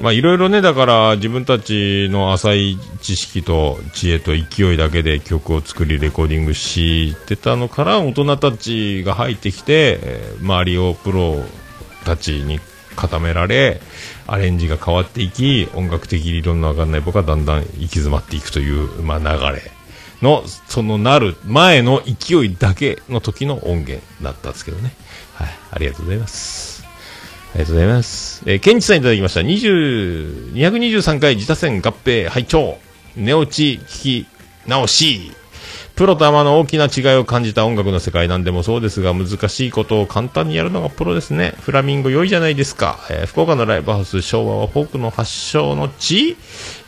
まあいろいろね、だから自分たちの浅い知識と知恵と勢いだけで曲を作りレコーディングしてたのから大人たちが入ってきて、周りをプロたちに固められ、アレンジが変わっていき、音楽的に理論のわかんない僕はだんだん行き詰まっていくという、まあ流れの、そのなる前の勢いだけの時の音源だったんですけどね。はい、ありがとうございます。ありがとうございます。えー、ケンチさんいただきました。20、223回自他戦合併拝聴寝落ち聞き直し。プロとアマの大きな違いを感じた音楽の世界なんでもそうですが、難しいことを簡単にやるのがプロですね。フラミンゴ良いじゃないですか。えー福岡のライブハウス、昭和はフォークの発祥の地、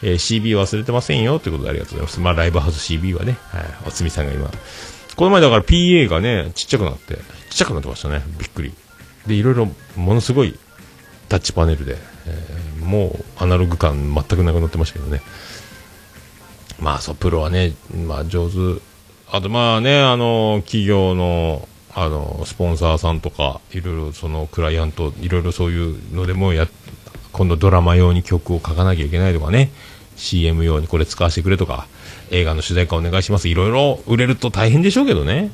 えー CB 忘れてませんよ。ということでありがとうございます。まあ、ライブハウス CB はね、はい、おつみさんが今、この前だから PA がね、ちっちゃくなって、ちっちゃくなってましたね。びっくり。で、いろいろ、ものすごいタッチパネルで、えーもうアナログ感全くなくなってましたけどね。まあ、そう、プロはね、まあ、上手。あと、まあね、あの、企業の、あの、スポンサーさんとか、いろいろその、クライアント、いろいろそういうのでもや、今度ドラマ用に曲を書かなきゃいけないとかね、CM 用にこれ使わせてくれとか、映画の主題歌お願いします。いろいろ売れると大変でしょうけどね。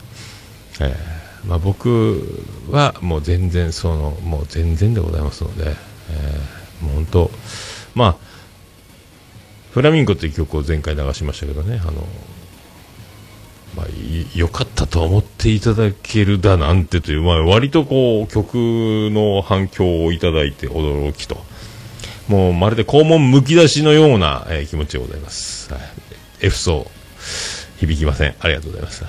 えーまあ、僕はもう全然そのもう全然でございますので、えーもう本当まあフラミンゴという曲を前回流しましたけどねあのまあ、良かったと思っていただけるだなんてという、まあ、割とこう曲の反響をいただいて驚きともうまるで肛門むき出しのような、えー気持ちでございます、はい、F 層響きませんありがとうございます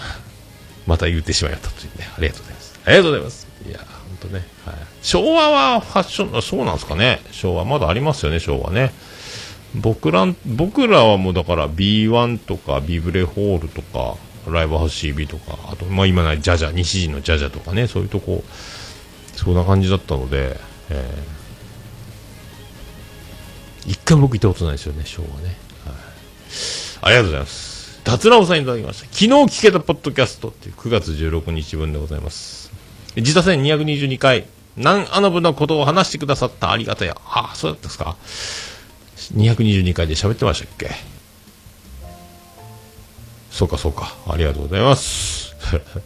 また言ってしまいまったというね、ありがとうございます。ありがとうございます。いや、本当ね、はい。昭和はファッション、そうなんですかね。昭和、まだありますよね、昭和ね。僕ら、僕らはもうだから B1 とかビブレホールとか、ライブハウス CB とか、あと、まあ今ないジャジャ、西陣のジャジャとかね、そういうとこ、そんな感じだったので、えー一回も僕行ったことないですよね、昭和ね。はい。ありがとうございます。達郎さんいただきました。昨日聞けたポッドキャストっていう9月16日分でございます。自他戦222回、南アナブのことを話してくださったありがたや。ああ、そうだったですか。222回で喋ってましたっけ？そうかそうか。ありがとうございます。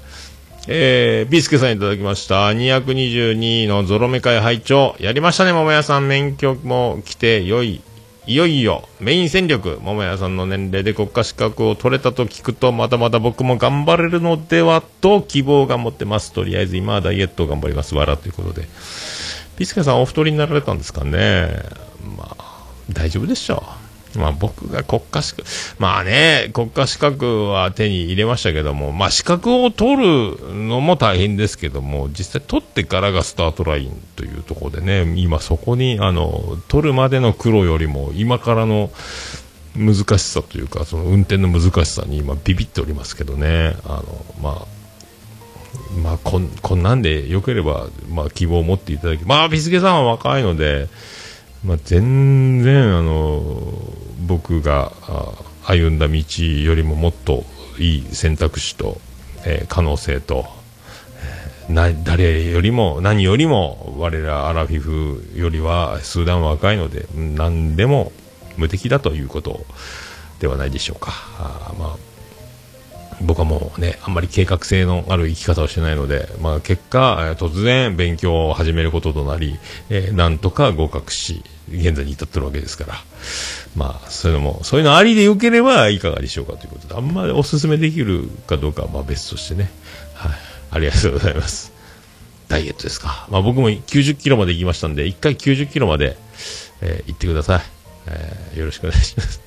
えー、ビースケさんいただきました。222のゾロ目会拝聴やりましたね、桃屋さん。免許も来て、よい。いよいよ、メイン戦力、桃屋さんの年齢で国家資格を取れたと聞くと、まだまだ僕も頑張れるのではと希望が持ってます。とりあえず今はダイエットを頑張ります。わらということで。ビスケさんお太りになられたんですかね。まあ、大丈夫でしょう。まあ僕が国家資格、まあね、国家資格は手に入れましたけども、まあ資格を取るのも大変ですけども、実際取ってからがスタートラインというところでね、今そこに、あの、取るまでの苦労よりも、今からの難しさというか、その運転の難しさに今ビビっておりますけどね、あの、まあ、まあ、こん、こんなんで良ければ、まあ、希望を持っていただき、まあ、ビスケさんは若いので、まあ、全然、あの、僕が歩んだ道よりももっといい選択肢と、えー可能性と、えーな、誰よりも、何よりも、我らアラフィフよりは数段若いので、何でも無敵だということではないでしょうか。あまあ僕はもうね、あんまり計画性のある生き方をしてないので、まあ結果、突然勉強を始めることとなり、えーなんとか合格し、現在に至ってるわけですから、まあ、そういうのも、そういうのありでよければいかがでしょうかということで、あんまりお勧めできるかどうかはまあ別としてね、はい、ありがとうございます。ダイエットですか。まあ僕も90キロまで行きましたんで、1回90キロまで、えー行ってください。えーよろしくお願いします。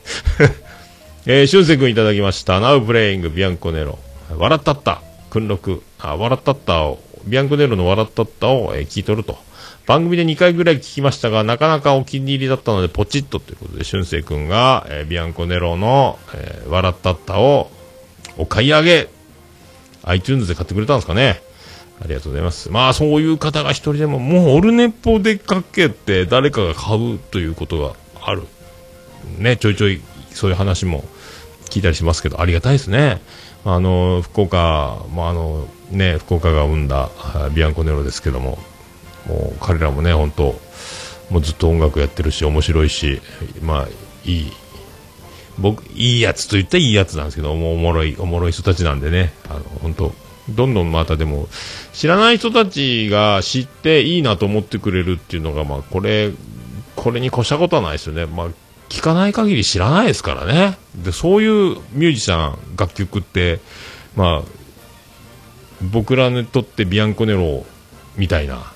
えー、しゅんせいくんいただきました。Now playing ビアンコネロ。笑ったった。訓録。あ、笑ったったを、ビアンコネロの笑ったったを、えー聞いとると。番組で2回ぐらい聞きましたが、なかなかお気に入りだったので、ポチッとということで、しゅんせいくんが、えービアンコネロの、えー笑ったったを、お買い上げ。iTunes で買ってくれたんですかね。ありがとうございます。まあ、そういう方が一人でも、もうオルネポでかけて誰かが買うということがある。ね、ちょいちょいそういう話も聞いたりしますけど、ありがたいですね。あの、福岡、まあ、あの、ね、福岡が生んだビアンコネロですけども、もう彼らもね、本当もうずっと音楽やってるし、面白いし、まあ、いい、僕、いいやつと言ったらいいやつなんですけど、もうおもろい、おもろい人たちなんでね、あの、本当どんどんまたでも、知らない人たちが知っていいなと思ってくれるっていうのが、まあ、これ、これに越したことはないですよね。まあ、聞かない限り知らないですからね。で、そういうミュージシャン、楽曲って、まあ、僕らにとってビアンコネロみたいな、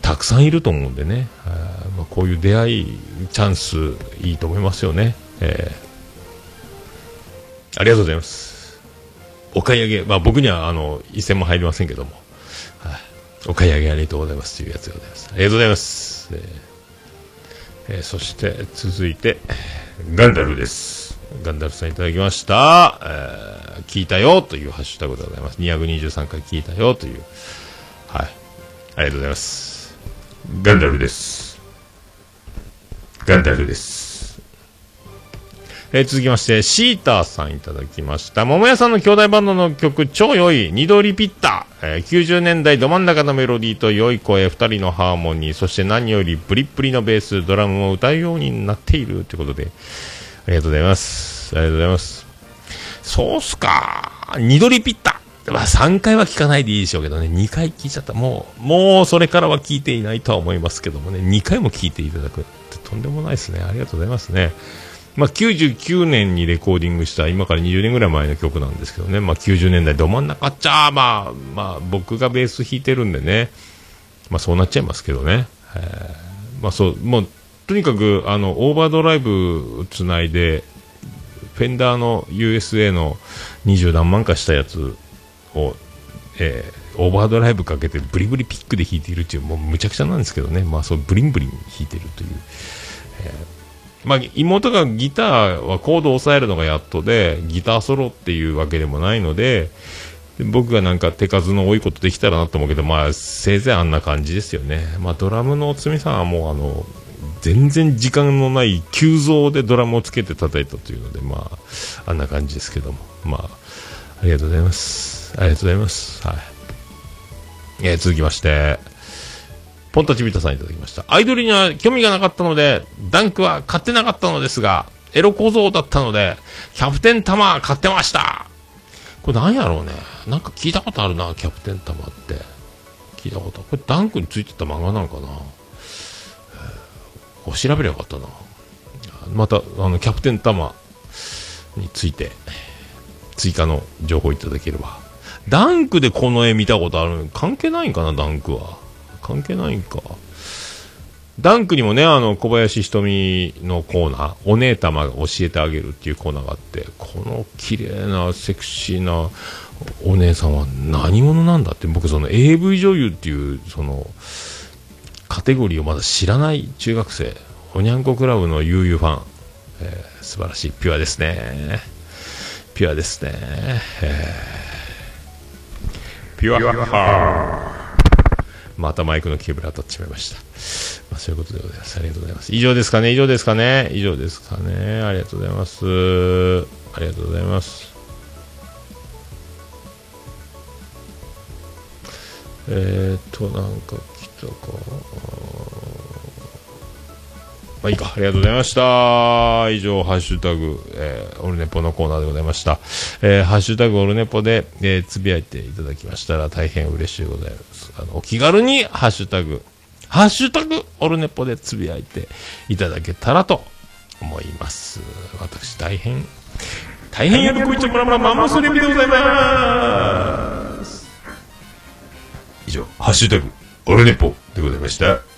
たくさんいると思うんでね。あまあ、こういう出会い、チャンス、いいと思いますよね。えーありがとうございます。お買い上げ、まあ僕にはあの、一銭も入りませんけども、はいお買い上げありがとうございますというやつでございます。ありがとうございます。えーえーそして続いて、ガンダルです。ガンダルさんいただきました。えー聞いたよというハッシュタグでございます。223回聞いたよという。はい。ありがとうございます。ガンダルです。ガンダルです。えー続きまして、シーターさんいただきました。桃屋さんの兄弟バンドの曲、超良い、二度リピッター。えー90年代ど真ん中のメロディーと良い声、二人のハーモニー、そして何よりプリップリのベース、ドラムも歌うようになっているということで、ありがとうございます。ありがとうございます。そうっすか。二度リピッタ。まあ、3回は聞かないでいいでしょうけどね、2回聞いちゃった。もう、もうそれからは聞いていないとは思いますけどもね、2回も聞いていただくってとんでもないですね。ありがとうございますね。まあ、99年にレコーディングした、今から20年ぐらい前の曲なんですけどね、まあ、90年代ど真ん中っちゃ、まあ、まあ、僕がベース弾いてるんでね、まあ、そうなっちゃいますけどね。えーまあ、そう、もう、とにかく、あの、オーバードライブつないで、フェンダーの USA の20何万かしたやつを、えーオーバードライブかけてブリブリピックで弾いているっていう、もうむちゃくちゃなんですけどね、まあそうブリンブリン弾いてるという。えーまあ妹がギターはコードを抑えるのがやっとで、ギターソロっていうわけでもないので、で僕がなんか手数の多いことできたらなと思うけど、まあせいぜいあんな感じですよね。まあドラムのおつみさんはもうあの、全然時間のない急増でドラムをつけて叩いたというので、まあ、あんな感じですけども。まあ、ありがとうございます。ありがとうございます。はい。えー続きまして、ポンタチビタさんいただきました。アイドルには興味がなかったので、ダンクは買ってなかったのですが、エロ小僧だったので、キャプテンタマ買ってました。これなんやろうね。なんか聞いたことあるな、キャプテンタマって。聞いたこと。これダンクについてた漫画なんかな。こ調べればよかったな。また、あの、キャプテンタマについて、追加の情報いただければ。ダンクでこの絵見たことある関係ないんかな、ダンクは。関係ないんか。ダンクにもね、あの、小林瞳のコーナー、お姉様が教えてあげるっていうコーナーがあって、この綺麗な、セクシーなお姉さんは何者なんだって、僕その AV 女優っていう、その、カテゴリーをまだ知らない中学生、おにゃんこクラブの悠々ファン、えー素晴らしい、ピュアですね。ピュアですね。えーピュアハーまたマイクのケーブル当たってしまいました。まあ、そういうことでございます。ありがとうございます。以上ですかね以上ですかね以上ですかねありがとうございます。ありがとうございます。えーっと、なんか来たか。まあいいか、ありがとうございました。以上、ハッシュタグ、えーオルネポのコーナーでございました。えーハッシュタグオルネポで、えーつぶやいていただきましたら大変嬉しいございます。あの、お気軽にハッシュタグ、ハッシュタグオルネポでつぶやいていただけたらと思います。私、大変、大変喜びちゃもらまマンモスレビでございます。以上、ハッシュタグオルネポでございました。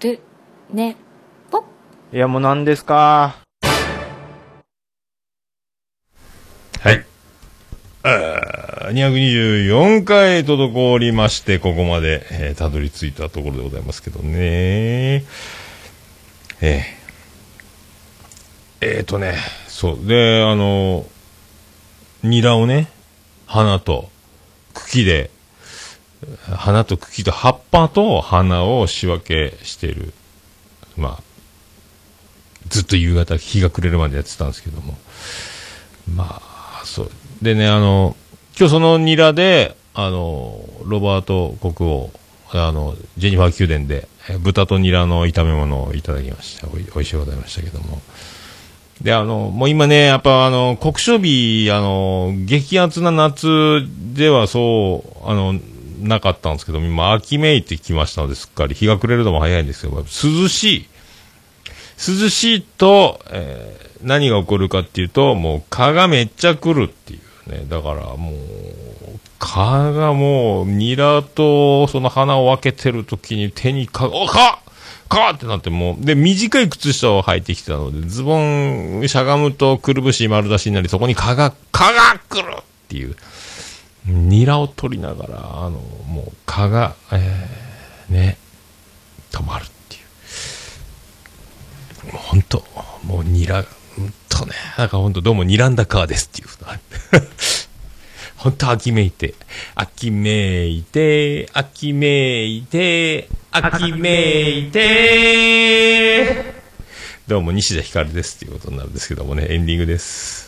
るねぽいや、もう何ですか？はい。あー224回滞りまして、ここまで、えーたどり着いたところでございますけどね。えー、えーとね、そう。で、あの、ニラをね、花と茎で、花と茎と葉っぱと花を仕分けしている。まあ、ずっと夕方日が暮れるまでやってたんですけども。まあ、そう。でね、あの、今日そのニラで、あの、ロバート国王、あの、ジェニファー宮殿で、豚とニラの炒め物をいただきました。おい美味しいございましたけども。で、あの、もう今ね、やっぱあの、国書日、あの、激アツな夏ではそう、あの、なかったんですけど、今、秋めいてきましたので、すっかり。日が暮れるのも早いんですけど、涼しい。涼しいと、えー何が起こるかっていうと、もう蚊がめっちゃ来るっていうね。だからもう、蚊がもう、ニラとその花を分けてる時に手に蚊が、お蚊ってなってもう、で、短い靴下を履いてきたので、ズボンしゃがむとくるぶし丸出しになり、そこに蚊が、蚊が来るっていう。ニラを取りながら、あの、もう蚊が、えー、ね、止まるっていう。もう本当、もうニラ、うんとね、なんか本当どうも睨んだカーですっていう。本当秋めいて、秋めいて、秋めいて、秋めいて、どうも西田ひかるですっていうことになるんですけどもね、エンディングです。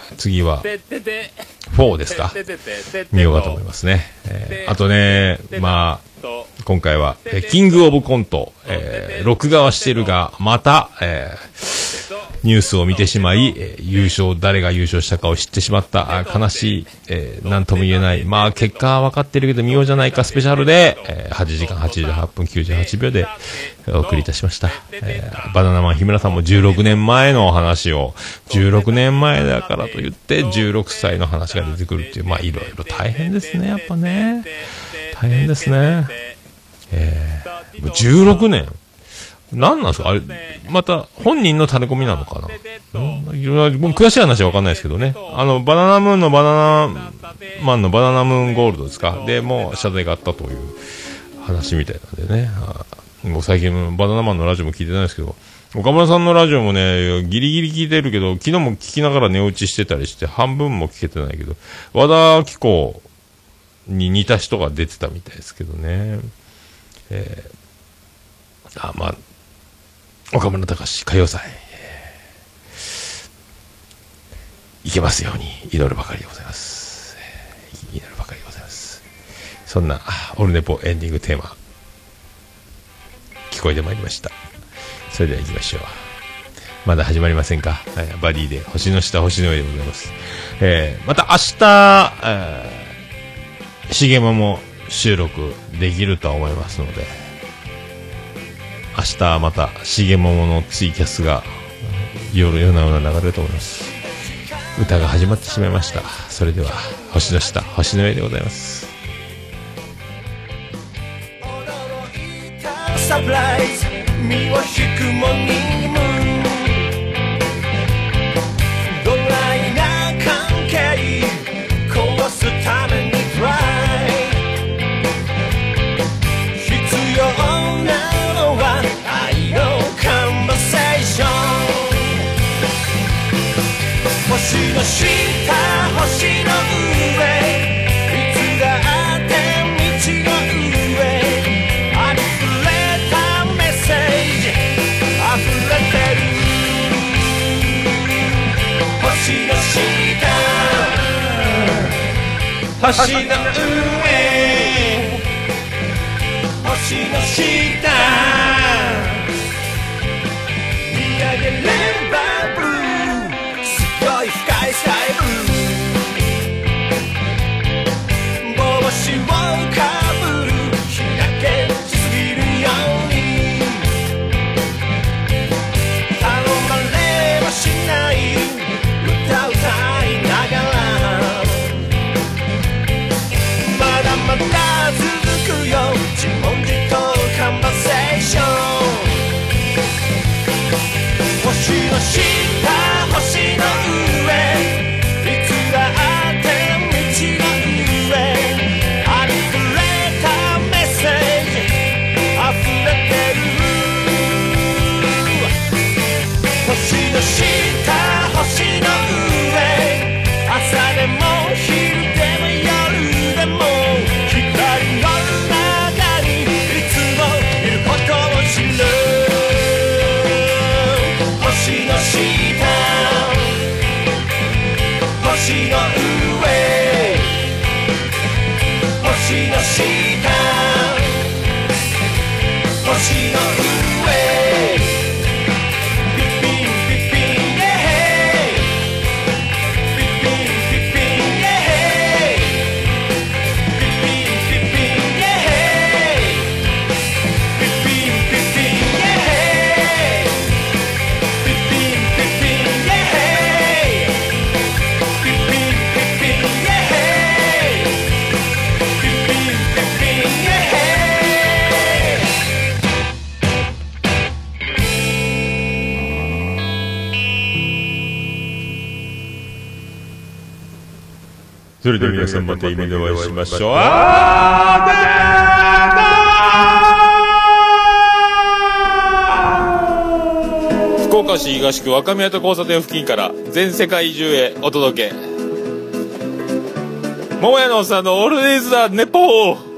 次はててて。4ですか？見ようかと思いますね、えーあとねまあと今回は、えキングオブコント、えー録画はしてるが、また、えーニュースを見てしまい、えー優勝、誰が優勝したかを知ってしまった、悲しい、えーなんとも言えない、まあ、結果は分かってるけど見ようじゃないかスペシャルで、えー8時間88分98秒でお送りいたしました。えーバナナマン日村さんも16年前の話を、16年前だからと言って、16歳の話が出てくるっていう、まあ、いろいろ大変ですね、やっぱね。大変ですね。えー、16年。何なんですか？あれ、また本人の垂れ込みなのかな？うん。いろいろ詳しい話は分かんないですけどね。あの、バナナムーンのバナナマンのバナナムーンゴールドですか？で、もう謝罪があったという話みたいなんでね。あもう最近バナナマンのラジオも聞いてないですけど、岡村さんのラジオもね、ギリギリ聞いてるけど、昨日も聞きながら寝落ちしてたりして、半分も聞けてないけど、和田紀子に似た人が出てたみたいですけどね。えー、あ、まあ、岡村隆史歌謡祭、えーいけますように祈るばかりでございます。えー祈るばかりでございます。そんな、オルネポエンディングテーマ、聞こえてまいりました。それでは行きましょう。まだ始まりませんか、はい、バディで、星の下、星の上でございます。えーまた明日、えー、しげも収録できるとは思いますので明日またしげもものツイキャスが夜夜な夜な流れると思います。歌が始まってしまいました。それでは星の下星の上でございます。サプライズ。身を引くもにもいつだってみちのうえあふれたメッセージあふれてる星の下星のう上星の下み上げねそれでは皆さんまた夢でお会いしましょう。あーでー福岡市東区若宮と交差点付近から全世界中へお届け桃屋のおっさんのオールディーズ・ザ・ネポー